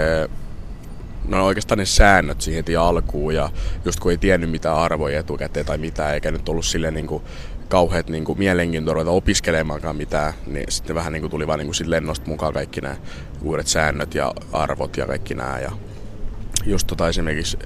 no oikeastaan ne säännöt siihen heti alkuun ja just kun ei tiennyt mitä arvoja etukäteen tai mitä, eikä nyt ollut silleen niin kuin kauheat niin kuin mielenkiintoa ruveta opiskelemaankaan mitään, niin sitten vähän niin kuin tuli vaan niin kuin lennosta mukaan kaikki nämä uudet säännöt ja arvot ja kaikki nämä. Ja just tota esimerkiksi,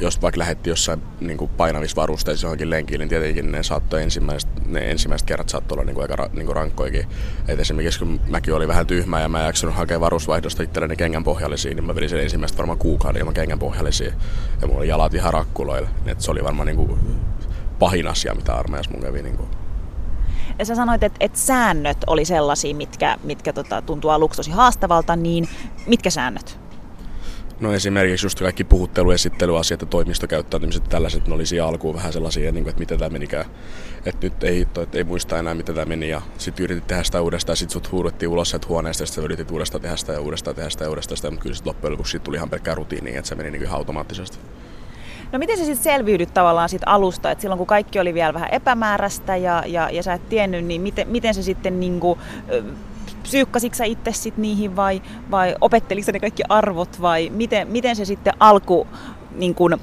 jos vaikka lähetti jossain niin painavissa varusteissa johonkin lenkiin, niin tietenkin ne saattoi ensimmäiset, ne ensimmäiset kerrat saattoi olla niin kuin aika niin kuin rankkoikin. Et esimerkiksi kun mäkin oli vähän tyhmä ja mä en jaksanut hakea varusvaihdosta itselleni kengän pohjallisiin, niin mä vedin sen ensimmäistä varmaan kuukauden ilman kengän pohjallisiin. Ja mulla oli jalat ihan rakkuloilla. Et se oli varmaan niin kuin pahin asia, mitä armeijassa mun kävi. Niin kuin. Ja sä sanoit, että, että säännöt oli sellaisia, mitkä, mitkä tota, tuntuu aluksi tosi haastavalta, niin mitkä säännöt? No esimerkiksi just kaikki puhuttelu, esittelyasiat ja toimistokäyttäytymiset tällaiset, ne oli siinä alkuun vähän sellaisia, niin kuin, että miten tämä menikään. Että nyt ei että ei muista enää miten tämä meni ja sitten yritit tehdä sitä uudestaan ja sitten sut huudettiin ulos sieltä huoneesta ja sitten yritit uudestaan tehdä sitä ja uudestaan tehdä sitä ja uudestaan sitä, mutta kyllä sitten loppujen lopuksi tuli ihan pelkkää rutiini, että se meni niin kuin automaattisesti. No miten sä sitten selviydyt tavallaan siitä alusta, että silloin kun kaikki oli vielä vähän epämääräistä ja, ja, ja sä et tiennyt, niin miten, miten se sitten niinku, psyykkasitko sä itse sit niihin vai, vai opetteliko ne kaikki arvot vai miten, miten se sitten alku niin kun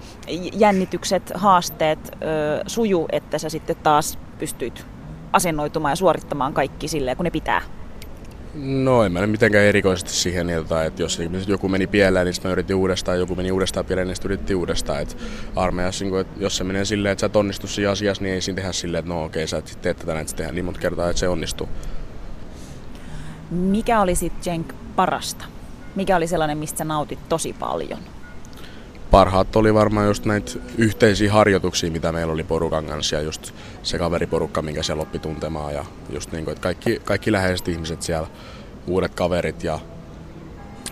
jännitykset, haasteet ö, suju, että sä sitten taas pystyit asennoitumaan ja suorittamaan kaikki silleen, kun ne pitää? No en mä mitenkään erikoisesti siihen, että, jos joku meni pieleen, niin sitten mä yritin uudestaan, joku meni uudestaan pieleen, niin sitten yritin uudestaan. Että armeijassa, niin että jos se menee silleen, että sä et onnistu siinä asiassa, niin ei siinä tehdä silleen, että no okei, sä et teet tätä, että tehdään niin monta kertaa, että se onnistuu. Mikä oli sitten Jenk parasta? Mikä oli sellainen, mistä sä nautit tosi paljon? Parhaat oli varmaan just näitä yhteisiä harjoituksia, mitä meillä oli porukan kanssa ja just se kaveriporukka, minkä siellä oppi tuntemaan ja just niin kuin, että kaikki, kaikki läheiset ihmiset siellä, uudet kaverit ja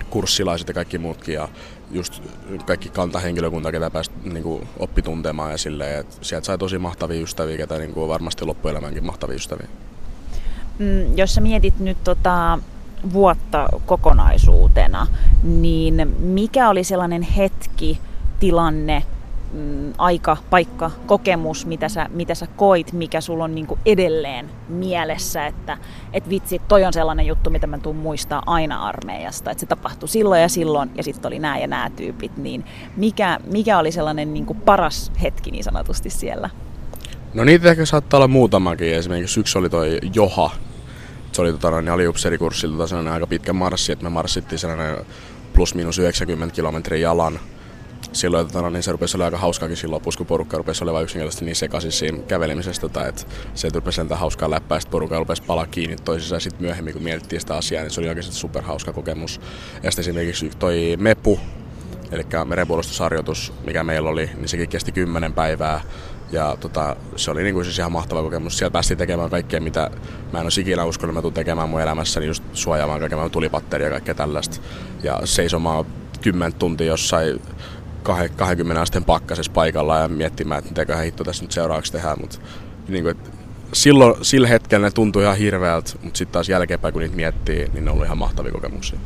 kurssilaiset ja kaikki muutkin ja just kaikki kantahenkilökunta, ketä pääsi niin kuin, oppi tuntemaan ja silleen, että sieltä sai tosi mahtavia ystäviä, ketä niin kuin, varmasti loppuelämänkin mahtavia ystäviä. Mm, jos sä mietit nyt tota, vuotta kokonaisuutena, niin mikä oli sellainen hetki, tilanne, mm, aika, paikka, kokemus, mitä sä, mitä sä koit, mikä sulla on niinku edelleen mielessä, että et vitsi, toi on sellainen juttu, mitä mä tuun muistaa aina armeijasta, että se tapahtui silloin ja silloin ja sitten oli nämä ja nämä tyypit, niin mikä, mikä oli sellainen niinku paras hetki niin sanotusti siellä? No niitä ehkä saattaa olla muutamakin. Esimerkiksi yksi oli toi Joha. Se oli tota, niin aliupseerikurssilla tota, sellainen aika pitkä marssi, että me marssittiin sellainen plus minus 90 kilometriä jalan silloin tota, niin se rupesi olemaan aika hauskaakin silloin lopussa, kun porukka rupesi olemaan yksinkertaisesti niin sekaisin siinä kävelemisestä, tai että se rupesi sen hauskaa läppää, ja sitten porukka rupesi palaa kiinni toisissaan, ja sitten myöhemmin kun mietittiin sitä asiaa, niin se oli oikeasti superhauska kokemus. Ja sitten esimerkiksi toi MEPU, eli merenpuolustusharjoitus, mikä meillä oli, niin sekin kesti kymmenen päivää. Ja tota, se oli niinku siis ihan mahtava kokemus. Siellä päästiin tekemään kaikkea, mitä mä en olisi ikinä uskonut, mä tulen tekemään mun elämässäni, just suojaamaan kaiken tulipatteria ja kaikkea tällaista. Ja seisomaan kymmentä tuntia jossain 20 asteen pakkasessa paikalla ja miettimään, että mitäköhän hitto tässä nyt seuraavaksi tehdään. Mutta niin kuin, silloin, sillä hetkellä ne tuntui ihan hirveältä, mutta sitten taas jälkeenpäin kun niitä miettii, niin ne on ollut ihan mahtavia kokemuksia.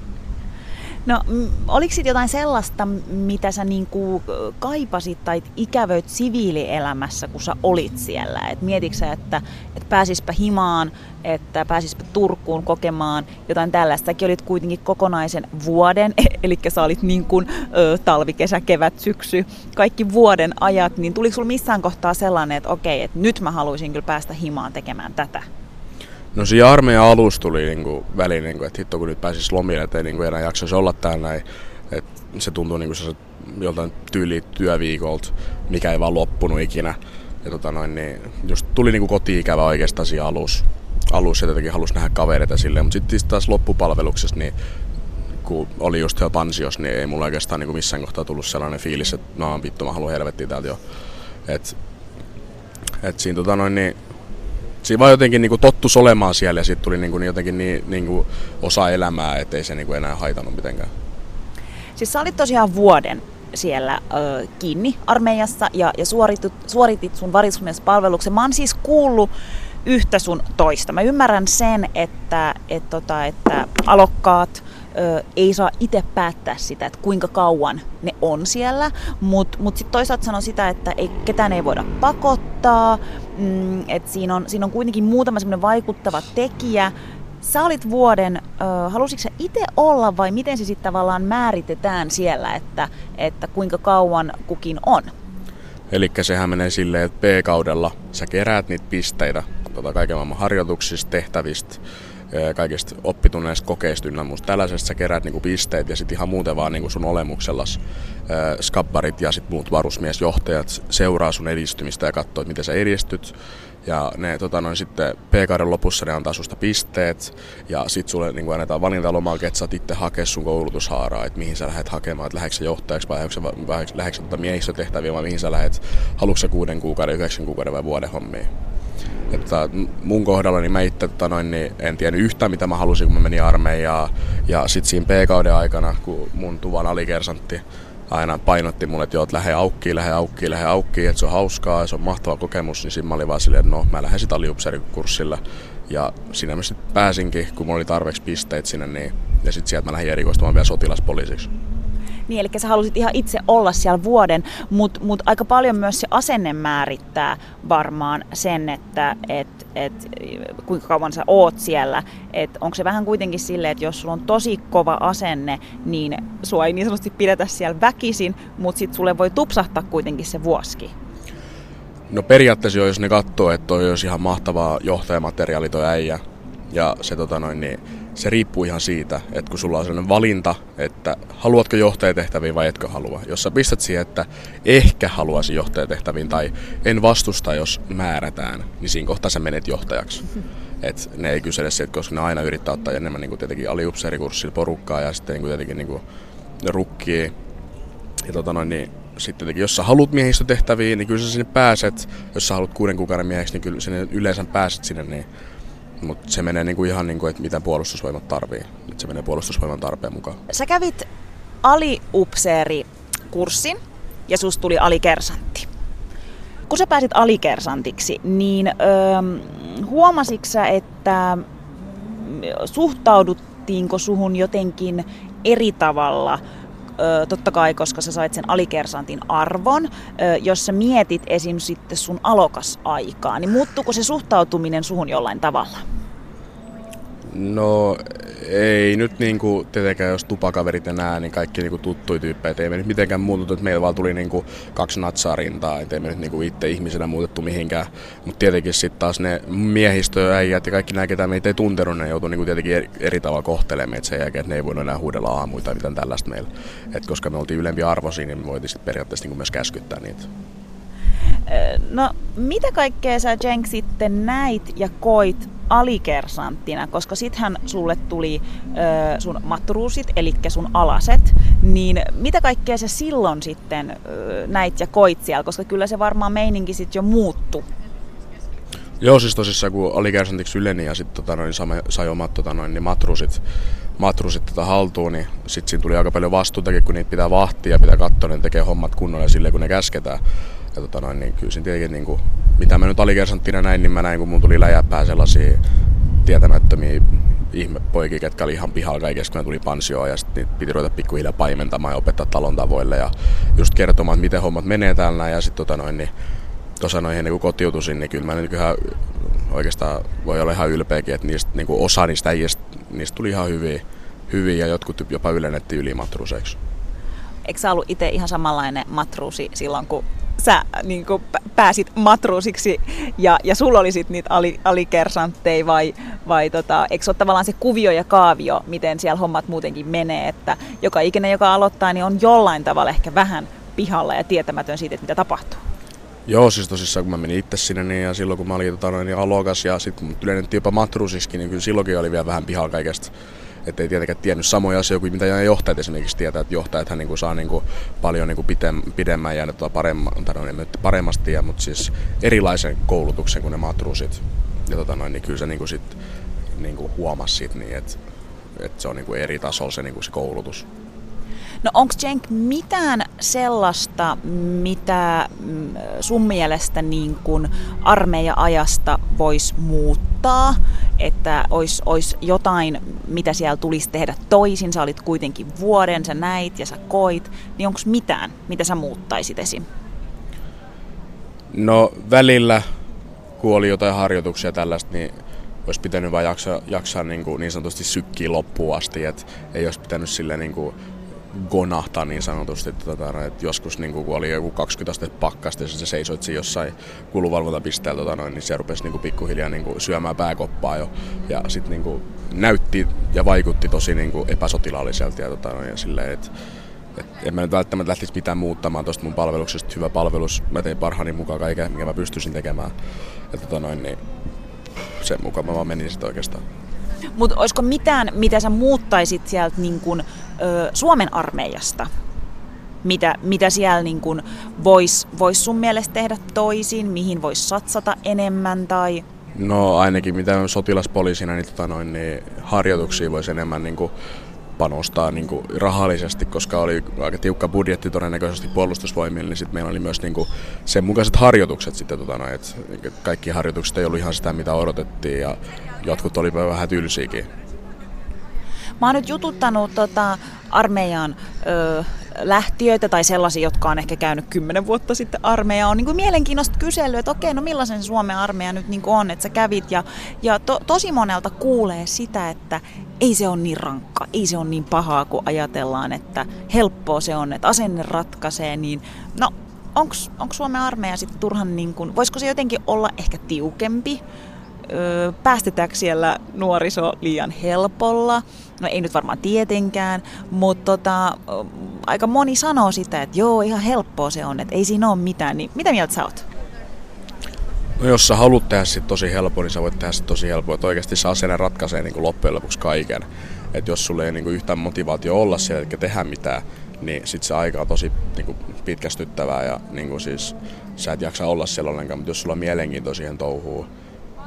No, oliko sitten jotain sellaista, mitä sä niinku kaipasit tai ikävöit siviilielämässä, kun sä olit siellä? Et mietitkö sä, että, että pääsispä himaan, että pääsispä Turkuun kokemaan jotain tällaista? Säkin olit kuitenkin kokonaisen vuoden, eli sä olit niin kuin ö, talvi, kesä, kevät, syksy, kaikki vuoden ajat, niin tuliko sulla missään kohtaa sellainen, että okei, että nyt mä haluaisin kyllä päästä himaan tekemään tätä? No siinä armeijan alussa tuli niinku väliin, niinku, että hitto kun nyt pääsis lomille, että ei niinku enää jaksaisi olla täällä näin. Et se tuntuu niinku se joltain tyyli työviikolta, mikä ei vaan loppunut ikinä. Ja tota noin, niin just tuli niinku koti-ikävä oikeastaan siinä alussa. Alussa ja tietenkin halusi nähdä kavereita silleen, mutta sitten taas loppupalveluksessa, niin kun oli just siellä pansios, niin ei mulla oikeastaan niin missään kohtaa tullut sellainen fiilis, että no vittu mä haluan helvettiä täältä jo. Et, et siinä tota noin, niin siinä vaan jotenkin niin kuin tottus olemaan siellä ja sitten tuli niin kuin jotenkin niin, niin kuin osa elämää, ettei se niin kuin enää haitannut mitenkään. Siis sä olit tosiaan vuoden siellä ö, kiinni armeijassa ja, ja suoritit, suoritit sun varusmiespalveluksen. Mä oon siis kuullut yhtä sun toista. Mä ymmärrän sen, että, et, tota, että alokkaat ö, ei saa itse päättää sitä, että kuinka kauan ne on siellä, mutta mut sitten toisaalta sanon sitä, että ei, ketään ei voida pakottaa, mm, että siinä on, siinä on kuitenkin muutama semmoinen vaikuttava tekijä, Sä olit vuoden, halusitko sä itse olla vai miten se sitten tavallaan määritetään siellä, että, että kuinka kauan kukin on? Eli sehän menee silleen, että B-kaudella sä keräät niitä pisteitä tota, kaiken maailman harjoituksista, tehtävistä, kaikista oppitunneista, kokeista ynnä muusta tällaisesta sä keräät niinku pisteet ja sitten ihan muuten vaan niinku sun olemuksellas skabbarit ja sitten muut varusmiesjohtajat seuraa sun edistymistä ja katsoo, miten sä edistyt ja ne tota noin, sitten P-kauden lopussa ne antaa susta pisteet. Ja sit sulle niin kuin annetaan valintalomaa, että sä itse hakea sun koulutushaaraa, että mihin sä lähdet hakemaan, että lähdetkö johtajaksi vai lähdetkö tota miehistötehtäviä vai mihin sä lähdet, haluatko kuuden kuukauden, yhdeksän kuukauden vai vuoden hommia. Että mun kohdalla niin mä itse tota noin, niin en tiennyt yhtään mitä mä halusin kun mä menin armeijaan. Ja sit siinä P-kauden aikana kun mun tuvan alikersantti aina painotti mulle, että joo, että lähde aukkiin, lähde aukkiin, lähde aukkiin, että se on hauskaa ja se on mahtava kokemus, niin siinä mä olin vaan silleen, että no mä lähden sitä aliupseerikurssilla. Ja siinä mä sitten pääsinkin, kun mulla oli tarpeeksi pisteitä sinne, niin, ja sitten sieltä mä lähdin erikoistumaan vielä sotilaspoliisiksi. Niin, eli sä halusit ihan itse olla siellä vuoden, mutta mut aika paljon myös se asenne määrittää varmaan sen, että et, et, kuinka kauan sä oot siellä. Onko se vähän kuitenkin silleen, että jos sulla on tosi kova asenne, niin sua ei niin sanotusti pidetä siellä väkisin, mutta sitten sulle voi tupsahtaa kuitenkin se vuoski. No periaatteessa jos ne katsoo, että toi olisi ihan mahtavaa johtajamateriaali toi äijä, ja se tota noin, niin se riippuu ihan siitä, että kun sulla on sellainen valinta, että haluatko johtajatehtäviin vai etkö halua. Jos sä pistät siihen, että ehkä haluaisin johtajatehtäviin tai en vastusta, jos määrätään, niin siinä kohtaa sä menet johtajaksi. Et ne ei kysele siitä, koska ne aina yrittää ottaa enemmän niin tietenkin aliupseerikurssilla porukkaa ja sitten niin tietenkin niin rukkii. Ja tota noin, niin sitten tietenkin, jos sä haluat miehistötehtäviin, niin kyllä sä sinne pääset. Jos sä haluat kuuden kuukauden mieheksi, niin kyllä sinne yleensä pääset sinne. Niin mutta se menee niinku ihan niin kuin, että mitä puolustusvoimat tarvii. Et se menee puolustusvoiman tarpeen mukaan. Sä kävit aliupseerikurssin ja susta tuli alikersantti. Kun sä pääsit alikersantiksi, niin öö, huomasitko sä, että suhtauduttiinko suhun jotenkin eri tavalla totta kai, koska sä sait sen alikersantin arvon, jos sä mietit esim. sitten sun alokasaikaa, niin muuttuuko se suhtautuminen suhun jollain tavalla? No ei nyt niinku, tietenkään jos tupakaverit enää, niin kaikki niinku tuttui tyyppejä. Ei me nyt mitenkään muututtu, että meillä vaan tuli niinku kaksi natsaa rintaa. Ei me nyt niinku itse ihmisenä muutettu mihinkään. Mutta tietenkin sitten taas ne miehistöäijät ja kaikki nämä, ketä meitä ei tuntenut, ne joutuu niinku tietenkin eri, eri tavalla kohtelemaan meitä sen jälkeen, että ne ei voinut enää huudella aamuita tai mitään tällaista meillä. Et koska me oltiin ylempi arvoisia, niin me voitiin sitten periaatteessa niinku myös käskyttää niitä. No, mitä kaikkea sä Jenk sitten näit ja koit alikersanttina, koska sittenhän sulle tuli ö, sun matruusit, eli sun alaset, niin mitä kaikkea sä silloin sitten ö, näit ja koit siellä, koska kyllä se varmaan meininki sitten jo muuttu. Joo, siis tosissaan kun alikersantiksi yleni ja sitten tota, noin, sai omat tota, noin, niin matruusit, matruusit tota, haltuun, niin sitten siinä tuli aika paljon vastuutakin, kun niitä pitää vahtia ja pitää katsoa, ne tekee hommat kunnolla silleen, kun ne käsketään. Ja tota noin, niin kyllä siinä tietenkin, niin kuin, mitä mä nyt alikersanttina näin, niin mä näin, kun mun tuli läjäpää sellaisia tietämättömiä ihmepoikia, ketkä oli ihan pihalla kaikesta, kun ne tuli pansioon ja sitten piti ruveta pikkuhiljaa paimentamaan ja opettaa talon tavoille ja just kertomaan, että miten hommat menee täällä ja sitten tota noin, niin tuossa noin ennen kuin kotiutusin, niin kyllä mä nyt ihan oikeastaan voi olla ihan ylpeäkin, että niistä, niin kuin osa niistä äijistä, niistä tuli ihan hyviä, hyviä ja jotkut jopa ylennettiin ylimatruseiksi. Eikö sä ollut itse ihan samanlainen matruusi silloin, kun sä niin kuin pääsit matruusiksi ja, ja sulla oli sitten niitä ali, alikersantteja vai, vai tota, eikö se ole tavallaan se kuvio ja kaavio, miten siellä hommat muutenkin menee, että joka ikinen, joka aloittaa, niin on jollain tavalla ehkä vähän pihalla ja tietämätön siitä, että mitä tapahtuu. Joo, siis tosissaan kun mä menin itse sinne niin, ja silloin kun mä olin tota, niin alokas ja sitten mut ylennettiin jopa matruusiksi, niin kyllä silloinkin oli vielä vähän pihalla kaikesta että ei tietenkään tiennyt samoja asioita kuin mitä johtajat esimerkiksi tietää, että johtajat niin kuin saa niin kuin paljon niin kuin pidemmän ja paremman, tai no, paremmasti, ja, mutta siis erilaisen koulutuksen kuin ne matruusit. Ja tota noin, niin kyllä se niin kuin sit, niin kuin huomasi sit, niin, että, että se on niin kuin eri tasolla se, niin kuin se koulutus. No onko Jenk mitään sellaista, mitä mm, sun mielestä niin kun armeija-ajasta voisi muuttaa? että olisi, olisi jotain, mitä siellä tulisi tehdä toisin. Sä olit kuitenkin vuoden, sä näit ja sä koit. Niin onko mitään, mitä sä muuttaisit esim? No välillä, kun oli jotain harjoituksia tällaista, niin olisi pitänyt vain jaksaa, jaksaa niin, kuin, niin sanotusti sykkiä loppuun asti, että ei olisi pitänyt sille niin kuin gonahtaa niin sanotusti. Tota, että joskus niin kun oli joku 20 astetta pakkasta ja sä seisoit siinä jossain kuluvalvontapisteellä, tota, noin, niin se rupesi niin pikkuhiljaa niin syömään pääkoppaa jo. Ja sitten niin näytti ja vaikutti tosi niin epäsotilaalliselta. Ja, tota, noin, ja silleen, että et en mä nyt välttämättä lähtisi mitään muuttamaan tuosta mun palveluksesta. Hyvä palvelus. Mä tein parhaani mukaan kaiken, mikä mä pystyisin tekemään. Ja tota noin, niin sen mukaan mä vaan menin sitten oikeastaan. Mutta olisiko mitään, mitä sä muuttaisit sieltä niin kun, Suomen armeijasta? Mitä, mitä siellä niin kun vois, sun mielestä tehdä toisin, mihin voisi satsata enemmän tai... No ainakin mitä sotilaspoliisina, niin, tota noin, niin harjoituksia voisi enemmän niin kuin panostaa niin kuin rahallisesti, koska oli aika tiukka budjetti todennäköisesti puolustusvoimille, niin sitten meillä oli myös niin kuin sen mukaiset harjoitukset sitten, tota noin, että kaikki harjoitukset ei ollut ihan sitä, mitä odotettiin ja jotkut oli vähän tylsiäkin. Mä oon nyt jututtanut tota, armeijan ö, lähtiöitä tai sellaisia, jotka on ehkä käynyt kymmenen vuotta sitten armeija. On niin kuin mielenkiintoista kyselyä, että okei, no millaisen se Suomen armeija nyt niin kuin on, että sä kävit. Ja, ja to, tosi monelta kuulee sitä, että ei se ole niin rankka, ei se ole niin pahaa, kun ajatellaan, että helppoa se on, että asenne ratkaisee. Niin, no, onko Suomen armeija sitten turhan, niin kuin, voisiko se jotenkin olla ehkä tiukempi? Päästetäänkö siellä nuoriso liian helpolla? No ei nyt varmaan tietenkään, mutta tota, aika moni sanoo sitä, että joo, ihan helppoa se on, että ei siinä ole mitään. Niin mitä mieltä sä oot? No jos sä haluat tehdä sit tosi helppo, niin sä voit tehdä sit tosi helppo. Että oikeasti se asenne ratkaisee niin loppujen lopuksi kaiken. Että jos sulle ei niin kuin yhtään motivaatio olla siellä, eikä tehdä mitään, niin sit se aika on tosi niin kuin pitkästyttävää ja niin kuin siis, sä et jaksa olla siellä ollenkaan, mutta jos sulla on mielenkiinto siihen touhuun,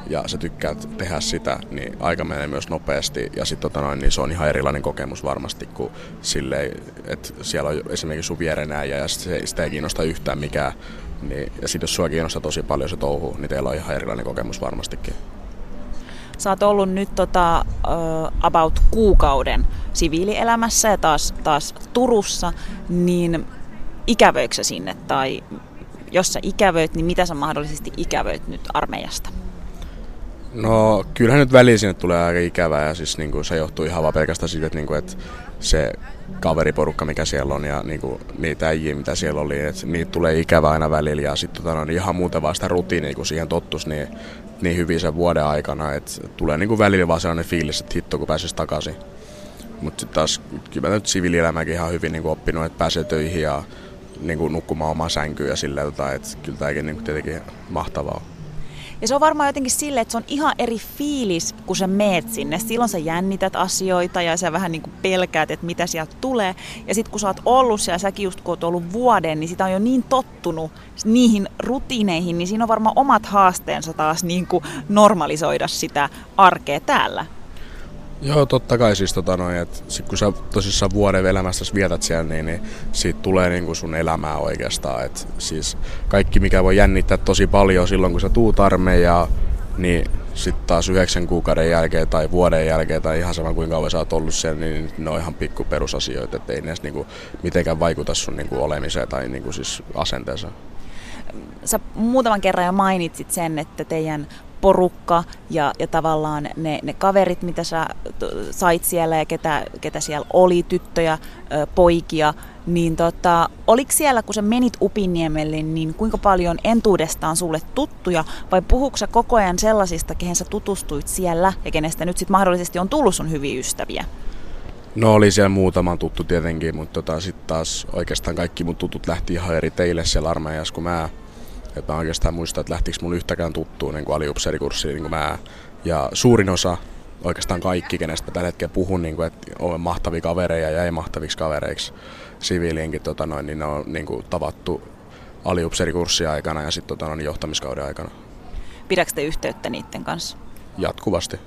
ja sä tykkäät tehdä sitä, niin aika menee myös nopeasti ja sit, tota noin, niin se on ihan erilainen kokemus varmasti kuin silleen, että siellä on esimerkiksi sun vierenääjä ja se, sitä ei kiinnosta yhtään mikään. Niin, ja sitten jos sua kiinnostaa tosi paljon se touhu, niin teillä on ihan erilainen kokemus varmastikin. Sä oot ollut nyt tota, uh, about kuukauden siviilielämässä ja taas, taas Turussa, niin ikävöikö sinne tai jos sä ikävöit, niin mitä sä mahdollisesti ikävöit nyt armeijasta? No kyllähän nyt väliin sinne tulee aika ikävää ja siis niin kuin, se johtuu ihan vaan pelkästään siitä, että, niin kuin, että se kaveriporukka, mikä siellä on ja niin kuin, niitä äijiä, mitä siellä oli, että niitä tulee ikävää aina välillä ja sitten tota, no, ihan muuten vaan sitä rutiinia, kun siihen tottus niin, niin hyvin sen vuoden aikana, että tulee niin kuin välillä vaan sellainen fiilis, että hitto kun pääsisi takaisin. Mutta sitten taas kyllä nyt siviilielämäkin ihan hyvin niin kuin oppinut, että pääsee töihin ja niin kuin nukkumaan omaa sänkyyn ja silleen, tota, että kyllä tämäkin niin kuin tietenkin mahtavaa ja se on varmaan jotenkin silleen, että se on ihan eri fiilis, kun sä meet sinne. Silloin sä jännität asioita ja sä vähän niin kuin pelkäät, että mitä sieltä tulee. Ja sitten kun sä oot ollut siellä, säkin just kun oot ollut vuoden, niin sitä on jo niin tottunut niihin rutiineihin, niin siinä on varmaan omat haasteensa taas niin kuin normalisoida sitä arkea täällä. Joo, totta kai siis tota noin, että sit kun sä tosissaan vuoden elämästä vietät siellä, niin, niin siitä tulee niin kuin sun elämää oikeastaan. Et siis kaikki, mikä voi jännittää tosi paljon silloin, kun sä tuut armeijaa, niin sitten taas yhdeksän kuukauden jälkeen tai vuoden jälkeen tai ihan sama kuinka kauan sä oot ollut siellä, niin ne on ihan pikku perusasioita, että ei ne edes niinku mitenkään vaikuta sun niinku olemiseen tai niinku siis asenteeseen. Sä muutaman kerran jo mainitsit sen, että teidän porukka ja, ja tavallaan ne, ne kaverit, mitä sä sait siellä ja ketä, ketä siellä oli, tyttöjä, poikia, niin tota, oliko siellä, kun sä menit Upiniemelle, niin kuinka paljon entuudestaan sulle tuttuja, vai puhuuko sä koko ajan sellaisista, kehen sä tutustuit siellä ja kenestä nyt sitten mahdollisesti on tullut sun hyviä ystäviä? No oli siellä muutama tuttu tietenkin, mutta tota, sitten taas oikeastaan kaikki mun tutut lähti ihan eri teille siellä armeijassa kuin mä. Et mä oikeastaan muista, että lähtikö mun yhtäkään tuttuun niin aliupseerikurssiin niin kuin mä. Ja suurin osa, oikeastaan kaikki, kenestä tällä hetkellä puhun, niin kuin, että olen mahtavia kavereja ja ei mahtaviksi kavereiksi siviiliinkin, tota noin, niin ne on niin kuin, tavattu aliupseerikurssin aikana ja sitten tota, johtamiskauden aikana. Pidätkö te yhteyttä niiden kanssa? Jatkuvasti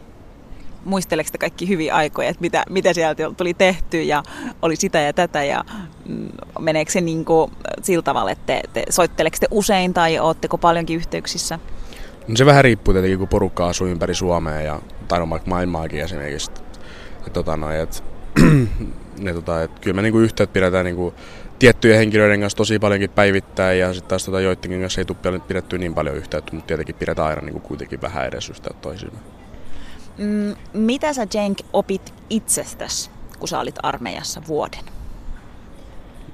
muisteleeko kaikki hyviä aikoja, että mitä, mitä sieltä tuli tehty ja oli sitä ja tätä ja mm, meneekö se niin kuin sillä tavalla, että te, te, soitteleeko te usein tai oletteko paljonkin yhteyksissä? No se vähän riippuu tietenkin, kun porukka asuu ympäri Suomea ja tai no, maailmaakin esimerkiksi. Et, tota, no, et, ne, tota, et, kyllä me niinku yhteyttä pidetään niinku, tiettyjen henkilöiden kanssa tosi paljonkin päivittäin ja sitten taas tota, joidenkin kanssa ei tule pidetty niin paljon yhteyttä, mutta tietenkin pidetään aina niinku, kuitenkin vähän edes yhteyttä toisiin. Mm, mitä sä Jenk opit itsestäsi, kun sä olit armeijassa vuoden?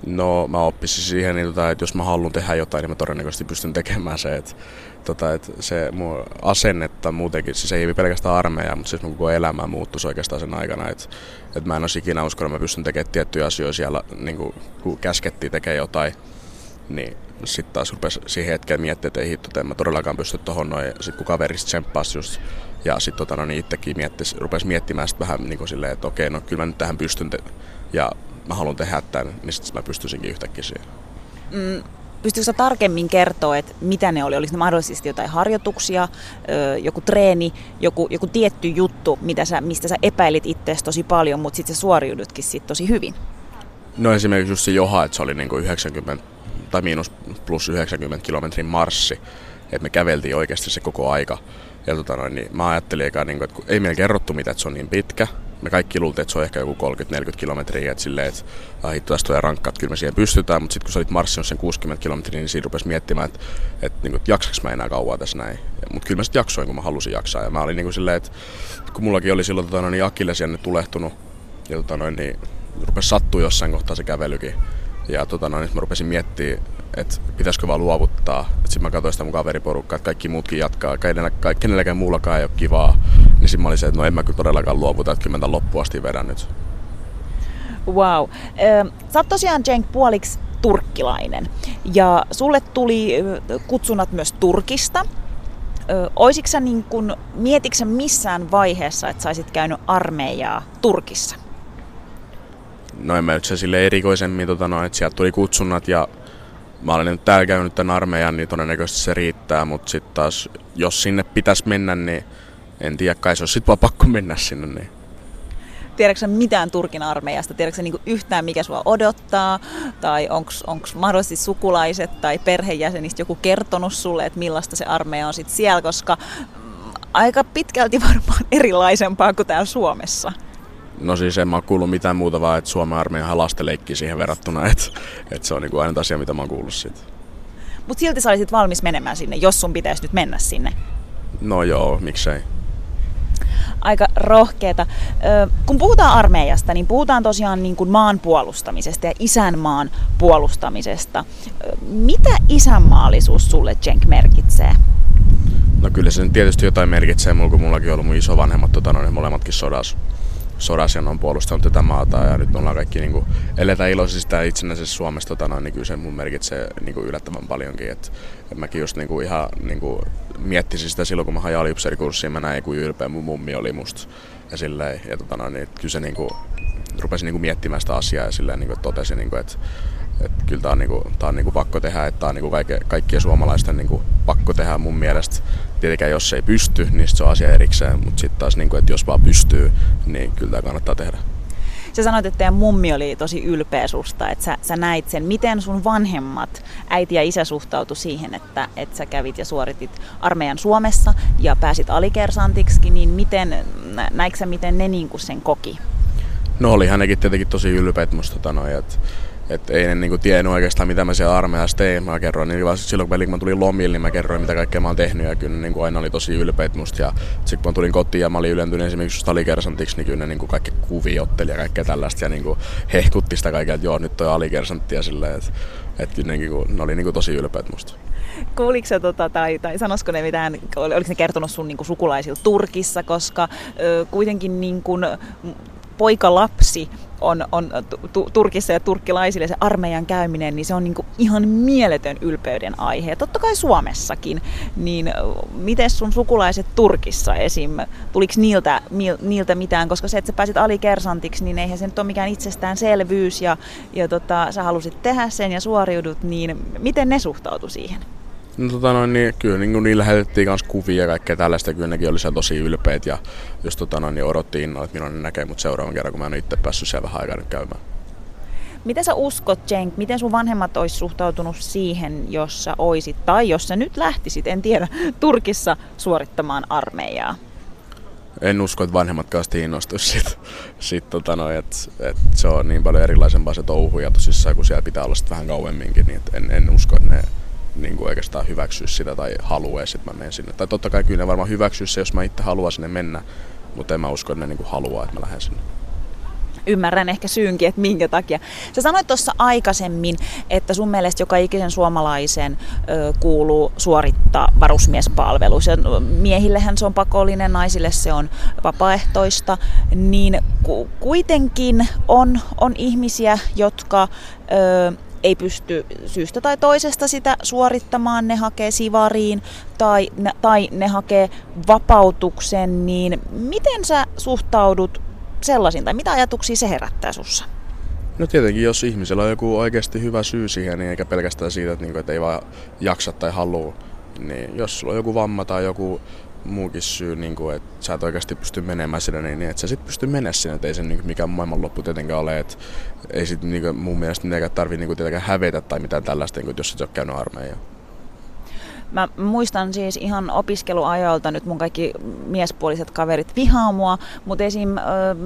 No mä oppisin siihen, että jos mä haluan tehdä jotain, niin mä todennäköisesti pystyn tekemään se. Että, tota, että se mun asennetta muutenkin, siis ei pelkästään armeija, mutta siis mun koko elämä muuttuisi oikeastaan sen aikana. Että, että mä en olisi ikinä uskonut, että mä pystyn tekemään tiettyjä asioita siellä, niin kuin, kun käskettiin tekemään jotain, niin sitten taas rupesi siihen hetkeen miettiä, että ei hitto, en mä todellakaan pysty tuohon noin. Sitten kun kaverista tsemppasi just ja sitten tota, no, niin itsekin miettis, rupesi miettimään sit vähän niin kuin silleen, että okei, no kyllä mä nyt tähän pystyn te- ja mä haluan tehdä tämän, niin sitten mä pystyisinkin yhtäkkiä siihen. Mm, pystyykö tarkemmin kertoa, että mitä ne oli? Oliko ne mahdollisesti jotain harjoituksia, joku treeni, joku, joku tietty juttu, mitä sä, mistä sä epäilit itseäsi tosi paljon, mutta sitten sä suoriudutkin siitä tosi hyvin? No esimerkiksi just se Joha, että se oli niin kuin 90 tai miinus plus 90 kilometrin marssi, että me käveltiin oikeasti se koko aika. Ja tota noin, niin mä ajattelin eka, niin kuin, että ei meillä kerrottu mitä, että se on niin pitkä, me kaikki luultiin, että se on ehkä joku 30-40 kilometriä, että silleen, että ah, tästä tulee rankkaa, että kyllä me siihen pystytään, mutta sitten kun sä olit marssinut sen 60 kilometriä, niin siinä rupesi miettimään, että, että, niin kuin, että jaksaks mä enää kauan tässä näin. Mutta kyllä mä sitten jaksoin, kun mä halusin jaksaa. Ja mä olin niin kuin silleen, että kun mullakin oli silloin tota, niin Akilles tulehtunut, ja tota, noin, niin rupesi sattua jossain kohtaa se kävelykin. Ja tota, noin, mä rupesin miettimään, että pitäisikö vaan luovuttaa. Sitten mä katsoin sitä mun kaveriporukkaa, että kaikki muutkin jatkaa, kenelläkään muullakaan ei ole kivaa. Niin sitten mä olin se, että no en mä kyllä todellakaan luovuta, että kyllä mä tämän loppuun asti vedän nyt. Wow. Sä oot tosiaan Cenk puoliksi turkkilainen ja sulle tuli kutsunat myös Turkista. Oisitko sä niin kun, missään vaiheessa, että saisit käynyt armeijaa Turkissa? No en mä nyt se sille erikoisemmin, tota no, että sieltä tuli kutsunnat ja mä olen nyt täällä käynyt tämän armeijan, niin todennäköisesti se riittää, mutta sitten taas, jos sinne pitäisi mennä, niin en tiedä, kai se olisi sitten vaan pakko mennä sinne. Niin. Tiedätkö mitään Turkin armeijasta? Tiedätkö niinku yhtään, mikä sua odottaa? Tai onko mahdollisesti sukulaiset tai perheenjäsenistä joku kertonut sulle, että millaista se armeija on sitten siellä? Koska mm, aika pitkälti varmaan erilaisempaa kuin täällä Suomessa. No siis en mä kuullut mitään muuta vaan, että Suomen armeijahan lasteleikki siihen verrattuna, että, että se on niinku aina asia, mitä mä oon kuullut siitä. Mutta silti sä olisit valmis menemään sinne, jos sun pitäisi nyt mennä sinne. No joo, miksei. Aika rohkeeta. Kun puhutaan armeijasta, niin puhutaan tosiaan niin kuin maan puolustamisesta ja isänmaan puolustamisesta. Mitä isänmaallisuus sulle, Jenk, merkitsee? No kyllä se tietysti jotain merkitsee mulla, kun mullakin on ollut mun isovanhemmat tota, noin, molemmatkin sodassa sodassa on puolustanut tätä maata ja nyt ollaan kaikki niin kuin, eletään iloisista itsenäisessä Suomessa, tota, noin, niin kyllä se mun merkitsee niin kuin yllättävän paljonkin. Et, et mäkin just niin kuin, ihan niin kuin, miettisin sitä silloin, kun mä hain aliupseerikurssiin, mä näin kuin ylpeä mun mummi oli musta. Ja, silleen, ja tota, noin, niin, kyllä se niin kuin, rupesin niin kuin, miettimään sitä asiaa ja silleen, niin kuin, totesin, niin kuin, että että kyllä tämä on, niinku, tää on niinku pakko tehdä, että tämä on niinku kaikke, kaikkien suomalaisten niinku pakko tehdä mun mielestä. Tietenkään jos ei pysty, niin se on asia erikseen, mutta sitten taas, niinku, että jos vaan pystyy, niin kyllä tämä kannattaa tehdä. Sä sanoit, että teidän mummi oli tosi ylpeä susta, että sä, sä näit sen. Miten sun vanhemmat, äiti ja isä suhtautu siihen, että, että sä kävit ja suoritit armeijan Suomessa ja pääsit alikersantiksi, niin miten, näikö sä, miten ne niin sen koki? No oli hänenkin tietenkin tosi ylpeät musta, tota noin, että että ei ne niinku tiennyt oikeastaan, mitä mä siellä armeijassa tein. Mä kerroin, niin vaan silloin kun mä tulin lomille, niin mä kerroin, mitä kaikkea mä oon tehnyt. Ja kyllä ne niinku aina oli tosi ylpeät musta. Ja sitten kun mä tulin kotiin ja mä olin ylentynyt esimerkiksi alikersantiksi, niin kyllä ne niinku kaikki kuviotteli ja kaikkea tällaista. Ja niinku hehkutti sitä kaikkea, että joo, nyt toi alikersantti ja silleen. Että et ne, niinku, ne oli niinku tosi ylpeät musta. Kuuliko se, tota, tai, tai sanoisiko ne mitään, oliko ne kertonut sun niin sukulaisilta Turkissa, koska ö, kuitenkin niin kuin, poikalapsi on, on tu- Turkissa ja turkkilaisille se armeijan käyminen, niin se on niin ihan mieletön ylpeyden aihe. Ja totta kai Suomessakin. Niin miten sun sukulaiset Turkissa esim. Tuliko niiltä, niiltä mitään? Koska se, että sä pääsit alikersantiksi, niin eihän se nyt ole mikään itsestäänselvyys. Ja, ja tota, sä halusit tehdä sen ja suoriudut, niin miten ne suhtautu siihen? No tota noin, niin kyllä niin niillä lähetettiin myös kuvia ja kaikkea tällaista. Kyllä nekin oli tosi ylpeät ja just tota noin, niin odotti innolla, että milloin ne näkee mut seuraavan kerran, kun mä en itse päässyt siellä vähän aikaa nyt käymään. Mitä sä uskot, Cenk, miten sun vanhemmat olisi suhtautunut siihen, jos sä oisit, tai jos sä nyt lähtisit, en tiedä, Turkissa suorittamaan armeijaa? en usko, että vanhemmat kanssa innostuisi sit, sit tota että et se on niin paljon erilaisempaa se touhu ja tosissaan kun siellä pitää olla sit vähän kauemminkin, niin en, en usko, että ne niin kuin oikeastaan hyväksyisi sitä tai haluaisi, että mä menen sinne. Tai totta kai kyllä ne varmaan hyväksyisi se, jos mä itse haluan sinne mennä, mutta en mä usko, että ne niin kuin haluaa, että mä lähden sinne ymmärrän ehkä syynkin, että minkä takia. Sä sanoit tuossa aikaisemmin, että sun mielestä joka ikisen suomalaisen ö, kuuluu suorittaa varusmiespalvelus. Ja miehillehän se on pakollinen, naisille se on vapaaehtoista. Niin ku, kuitenkin on, on ihmisiä, jotka... Ö, ei pysty syystä tai toisesta sitä suorittamaan, ne hakee sivariin tai, tai ne hakee vapautuksen, niin miten sä suhtaudut sellaisiin, tai mitä ajatuksia se herättää sussa? No tietenkin, jos ihmisellä on joku oikeasti hyvä syy siihen, niin eikä pelkästään siitä, että, niinku, että ei vaan jaksa tai halua, niin jos sulla on joku vamma tai joku muukin syy, niin kuin, että sä et oikeasti pysty menemään sinne, niin, niin että sä sitten pysty menemään sinne, että ei se niin kuin, mikään maailmanloppu tietenkään ole, että ei sit niin kuin, mun mielestä mitenkään tarvitse niin kuin, tietenkään hävetä tai mitään tällaista, niin kuin, jos et ole käynyt armeijaa. Mä muistan siis ihan opiskeluajoilta nyt mun kaikki miespuoliset kaverit vihaa mua, mutta esim. Ö,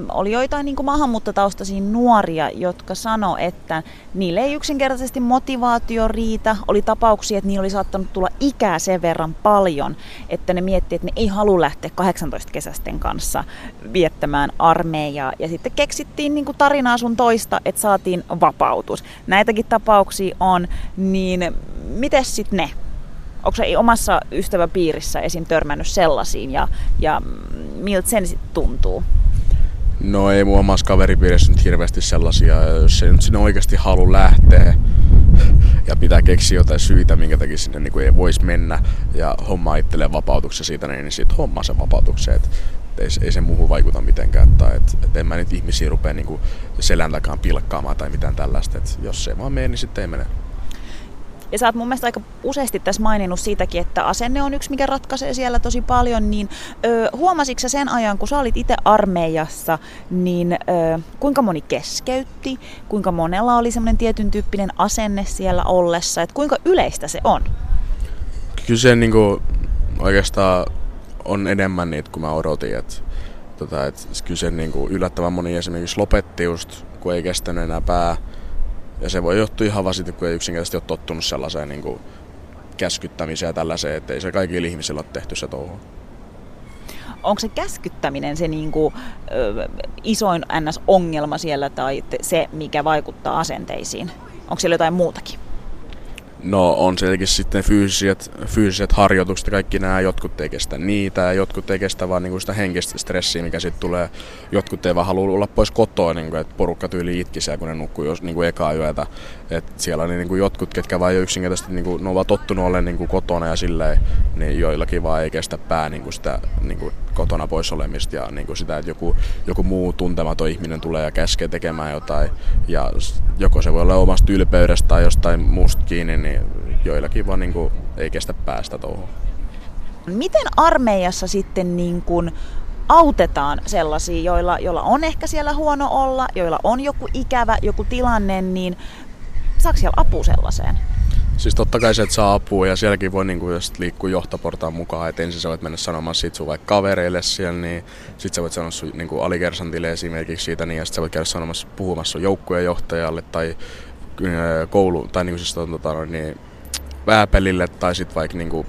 oli joitain niin maahanmuuttotaustaisia nuoria, jotka sano, että niille ei yksinkertaisesti motivaatio riitä. Oli tapauksia, että niillä oli saattanut tulla ikää sen verran paljon, että ne miettii, että ne ei halua lähteä 18 kesästen kanssa viettämään armeijaa. Ja sitten keksittiin niin tarinaa sun toista, että saatiin vapautus. Näitäkin tapauksia on, niin miten sitten ne? Onko se omassa ystäväpiirissä esim. törmännyt sellaisiin ja, ja miltä sen sitten tuntuu? No ei mun omassa kaveripiirissä nyt hirveästi sellaisia, jos se nyt sinne oikeasti halu lähteä ja pitää keksiä jotain syitä, minkä takia sinne niin kuin ei voisi mennä ja homma itselleen vapautuksen siitä, niin sitten homma se vapautuksen. Et, ei, ei se muuhun vaikuta mitenkään. Tai et, et en mä nyt ihmisiä rupea niin selän takaan pilkkaamaan tai mitään tällaista. Et jos se vaan menee, niin sitten ei mene. Ja sä oot mun mielestä aika useasti tässä maininnut siitäkin, että asenne on yksi, mikä ratkaisee siellä tosi paljon, niin ö, huomasitko sen ajan, kun sä olit itse armeijassa, niin ö, kuinka moni keskeytti, kuinka monella oli semmoinen tietyn tyyppinen asenne siellä ollessa, että kuinka yleistä se on? Kyllä se niin oikeastaan on enemmän niitä kuin mä odotin, että tota, et, kyllä se niin yllättävän moni esimerkiksi lopetti just, kun ei kestänyt enää pää ja se voi johtua ihan vaan siitä, kun ei yksinkertaisesti ole tottunut sellaiseen niin kuin käskyttämiseen ja tällaiseen, että ei se kaikille ihmisille ole tehty se touhu. Onko se käskyttäminen se niin kuin, ö, isoin NS-ongelma siellä tai se, mikä vaikuttaa asenteisiin? Onko siellä jotain muutakin? No on sielläkin sitten fyysiset, fyysiset harjoitukset ja kaikki nämä, jotkut ei kestä niitä ja jotkut ei kestä vaan niin kuin sitä henkistä stressiä, mikä sitten tulee. Jotkut ei vaan halua olla pois kotoa, niin kuin, että porukka tyyli itkisee, kun ne nukkuu jos, niin kuin ekaa yötä. Et siellä on niin kuin jotkut, ketkä vaan jo yksinkertaisesti niin kuin, ne ovat tottunut olemaan niin kuin kotona ja silleen, niin joillakin vaan ei kestä pää niin kuin sitä niin kuin kotona pois olemista ja niin kuin sitä, että joku, joku muu tuntematon ihminen tulee ja käskee tekemään jotain. Ja joko se voi olla omasta ylpeydestä tai jostain muusta kiinni, niin joillakin vaan niin kuin ei kestä päästä tuohon. Miten armeijassa sitten niin kuin autetaan sellaisia, joilla, joilla on ehkä siellä huono olla, joilla on joku ikävä, joku tilanne, niin saako siellä apua sellaiseen? Siis totta kai se, että saa apua ja sielläkin voi niinku, jos liikkua johtoportaan mukaan, että ensin sä voit mennä sanomaan sit sun vaikka kavereille siellä, niin sit sä voit sanoa sun niinku, alikersantille esimerkiksi siitä, niin ja sit sä voit käydä sanomassa, puhumassa sun joukkueen johtajalle tai koulu, tai niinku siis tota, niin, vääpelille tai sitten vaikka niinku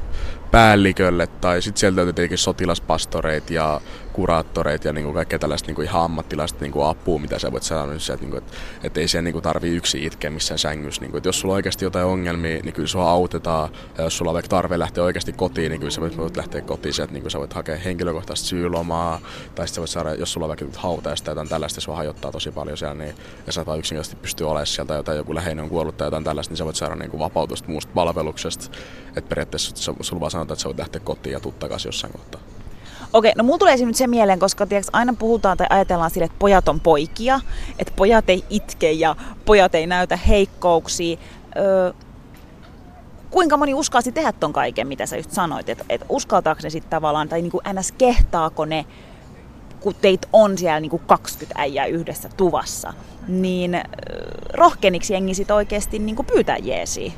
päällikölle tai sitten sieltä löytyy tietenkin sotilaspastoreit ja kuraattoreit ja niinku kaikkea tällaista niinku ihan ammattilaista niinku apua, mitä sä voit sanoa, niin että, niinku, et, et ei siellä niinku tarvii yksi itkeä missään sängyssä. Niinku, et jos sulla on oikeasti jotain ongelmia, niin kyllä sua autetaan. Ja jos sulla on vaikka tarve lähteä oikeasti kotiin, niin kyllä sä voit, voit lähteä kotiin sieltä, niin sä voit hakea henkilökohtaista syylomaa. Tai sitten voit saada, jos sulla on vaikka hautaista tai tällaista, sua hajottaa tosi paljon siellä, niin, ja sä vaan yksinkertaisesti pystyy olemaan sieltä jotain, joku läheinen on kuollut tai jotain tällaista, niin sä voit saada niinku vapautusta muusta palveluksesta. Että periaatteessa sulla vaan sanotaan, että sä voit lähteä kotiin ja tuu takaisin jossain kohtaa. Okei, no mulla tulee nyt se mieleen, koska tiiäks, aina puhutaan tai ajatellaan sille, että pojat on poikia, että pojat ei itke ja pojat ei näytä heikkouksia. Öö, kuinka moni uskalsi tehdä ton kaiken, mitä sä just sanoit, että et uskaltaako ne sitten tavallaan, tai niinku ns. kehtaako ne, kun teit on siellä niinku 20 äijää yhdessä tuvassa, niin öö, rohkeniksi jengi sit oikeasti niinku pyytää jeesiä?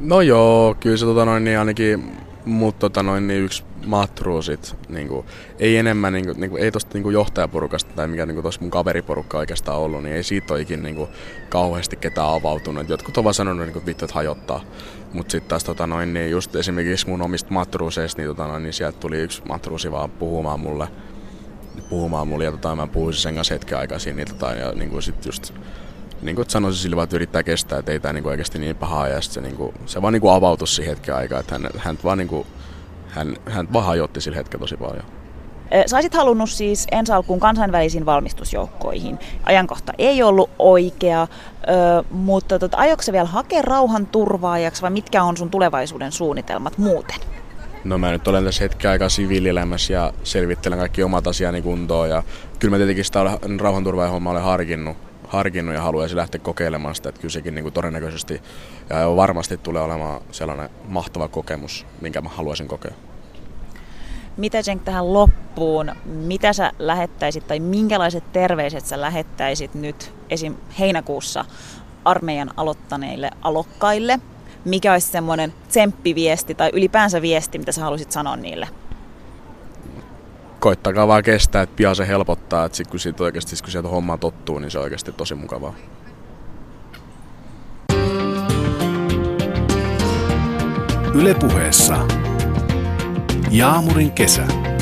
No joo, kyllä se tota noin, niin ainakin mut tota noin, niin yksi matruusit, niin kuin, ei enemmän, niin kuin, niin kuin, ei tosta niin kuin johtajaporukasta tai mikä niin tuossa mun kaveriporukka oikeastaan ollut, niin ei siitä ole ikin niin kuin, kauheasti ketään avautunut. Jotkut ovat sanonut, niin kuin, vittu, että hajottaa. Mutta sitten taas tota, noin, niin just esimerkiksi mun omista matruuseista, niin, tota, noin, niin sieltä tuli yksi matruusi vaan puhumaan mulle, puhumaan mulle ja tota, mä puhuisin sen kanssa hetken aikaa siinä, niin, tota, ja niin kuin sit just niin kuin sanoisin sillä vaan, että yrittää kestää, että ei tämä niin oikeasti niin pahaa. Ja se, niin kuin, se vaan niin avautui siihen hetken aikaa, että hän, hän vaan, niin kuin, hän, hän vaan hajotti sillä hetkellä tosi paljon. Sä olisit halunnut siis ensi alkuun kansainvälisiin valmistusjoukkoihin. Ajankohta ei ollut oikea, mutta tota, aiotko vielä hakea rauhan turvaajaksi vai mitkä on sun tulevaisuuden suunnitelmat muuten? No mä nyt olen tässä hetken aikaa siviilielämässä ja selvittelen kaikki omat asiani kuntoon ja kyllä mä tietenkin sitä rauhanturvaajahommaa olen harkinnut harkinnut ja haluaisi lähteä kokeilemaan sitä, että kyllä sekin niin kuin todennäköisesti ja varmasti tulee olemaan sellainen mahtava kokemus, minkä mä haluaisin kokea. Mitä Cenk tähän loppuun, mitä sä lähettäisit tai minkälaiset terveiset sä lähettäisit nyt esim. heinäkuussa armeijan aloittaneille alokkaille? Mikä olisi semmoinen tsemppiviesti tai ylipäänsä viesti, mitä sä haluaisit sanoa niille? Koittakaa vaan kestää, että pian se helpottaa, että sit kun, siitä oikeasti, kun sieltä homma tottuu, niin se on oikeasti tosi mukavaa. Ylepuheessa Jaamurin kesä.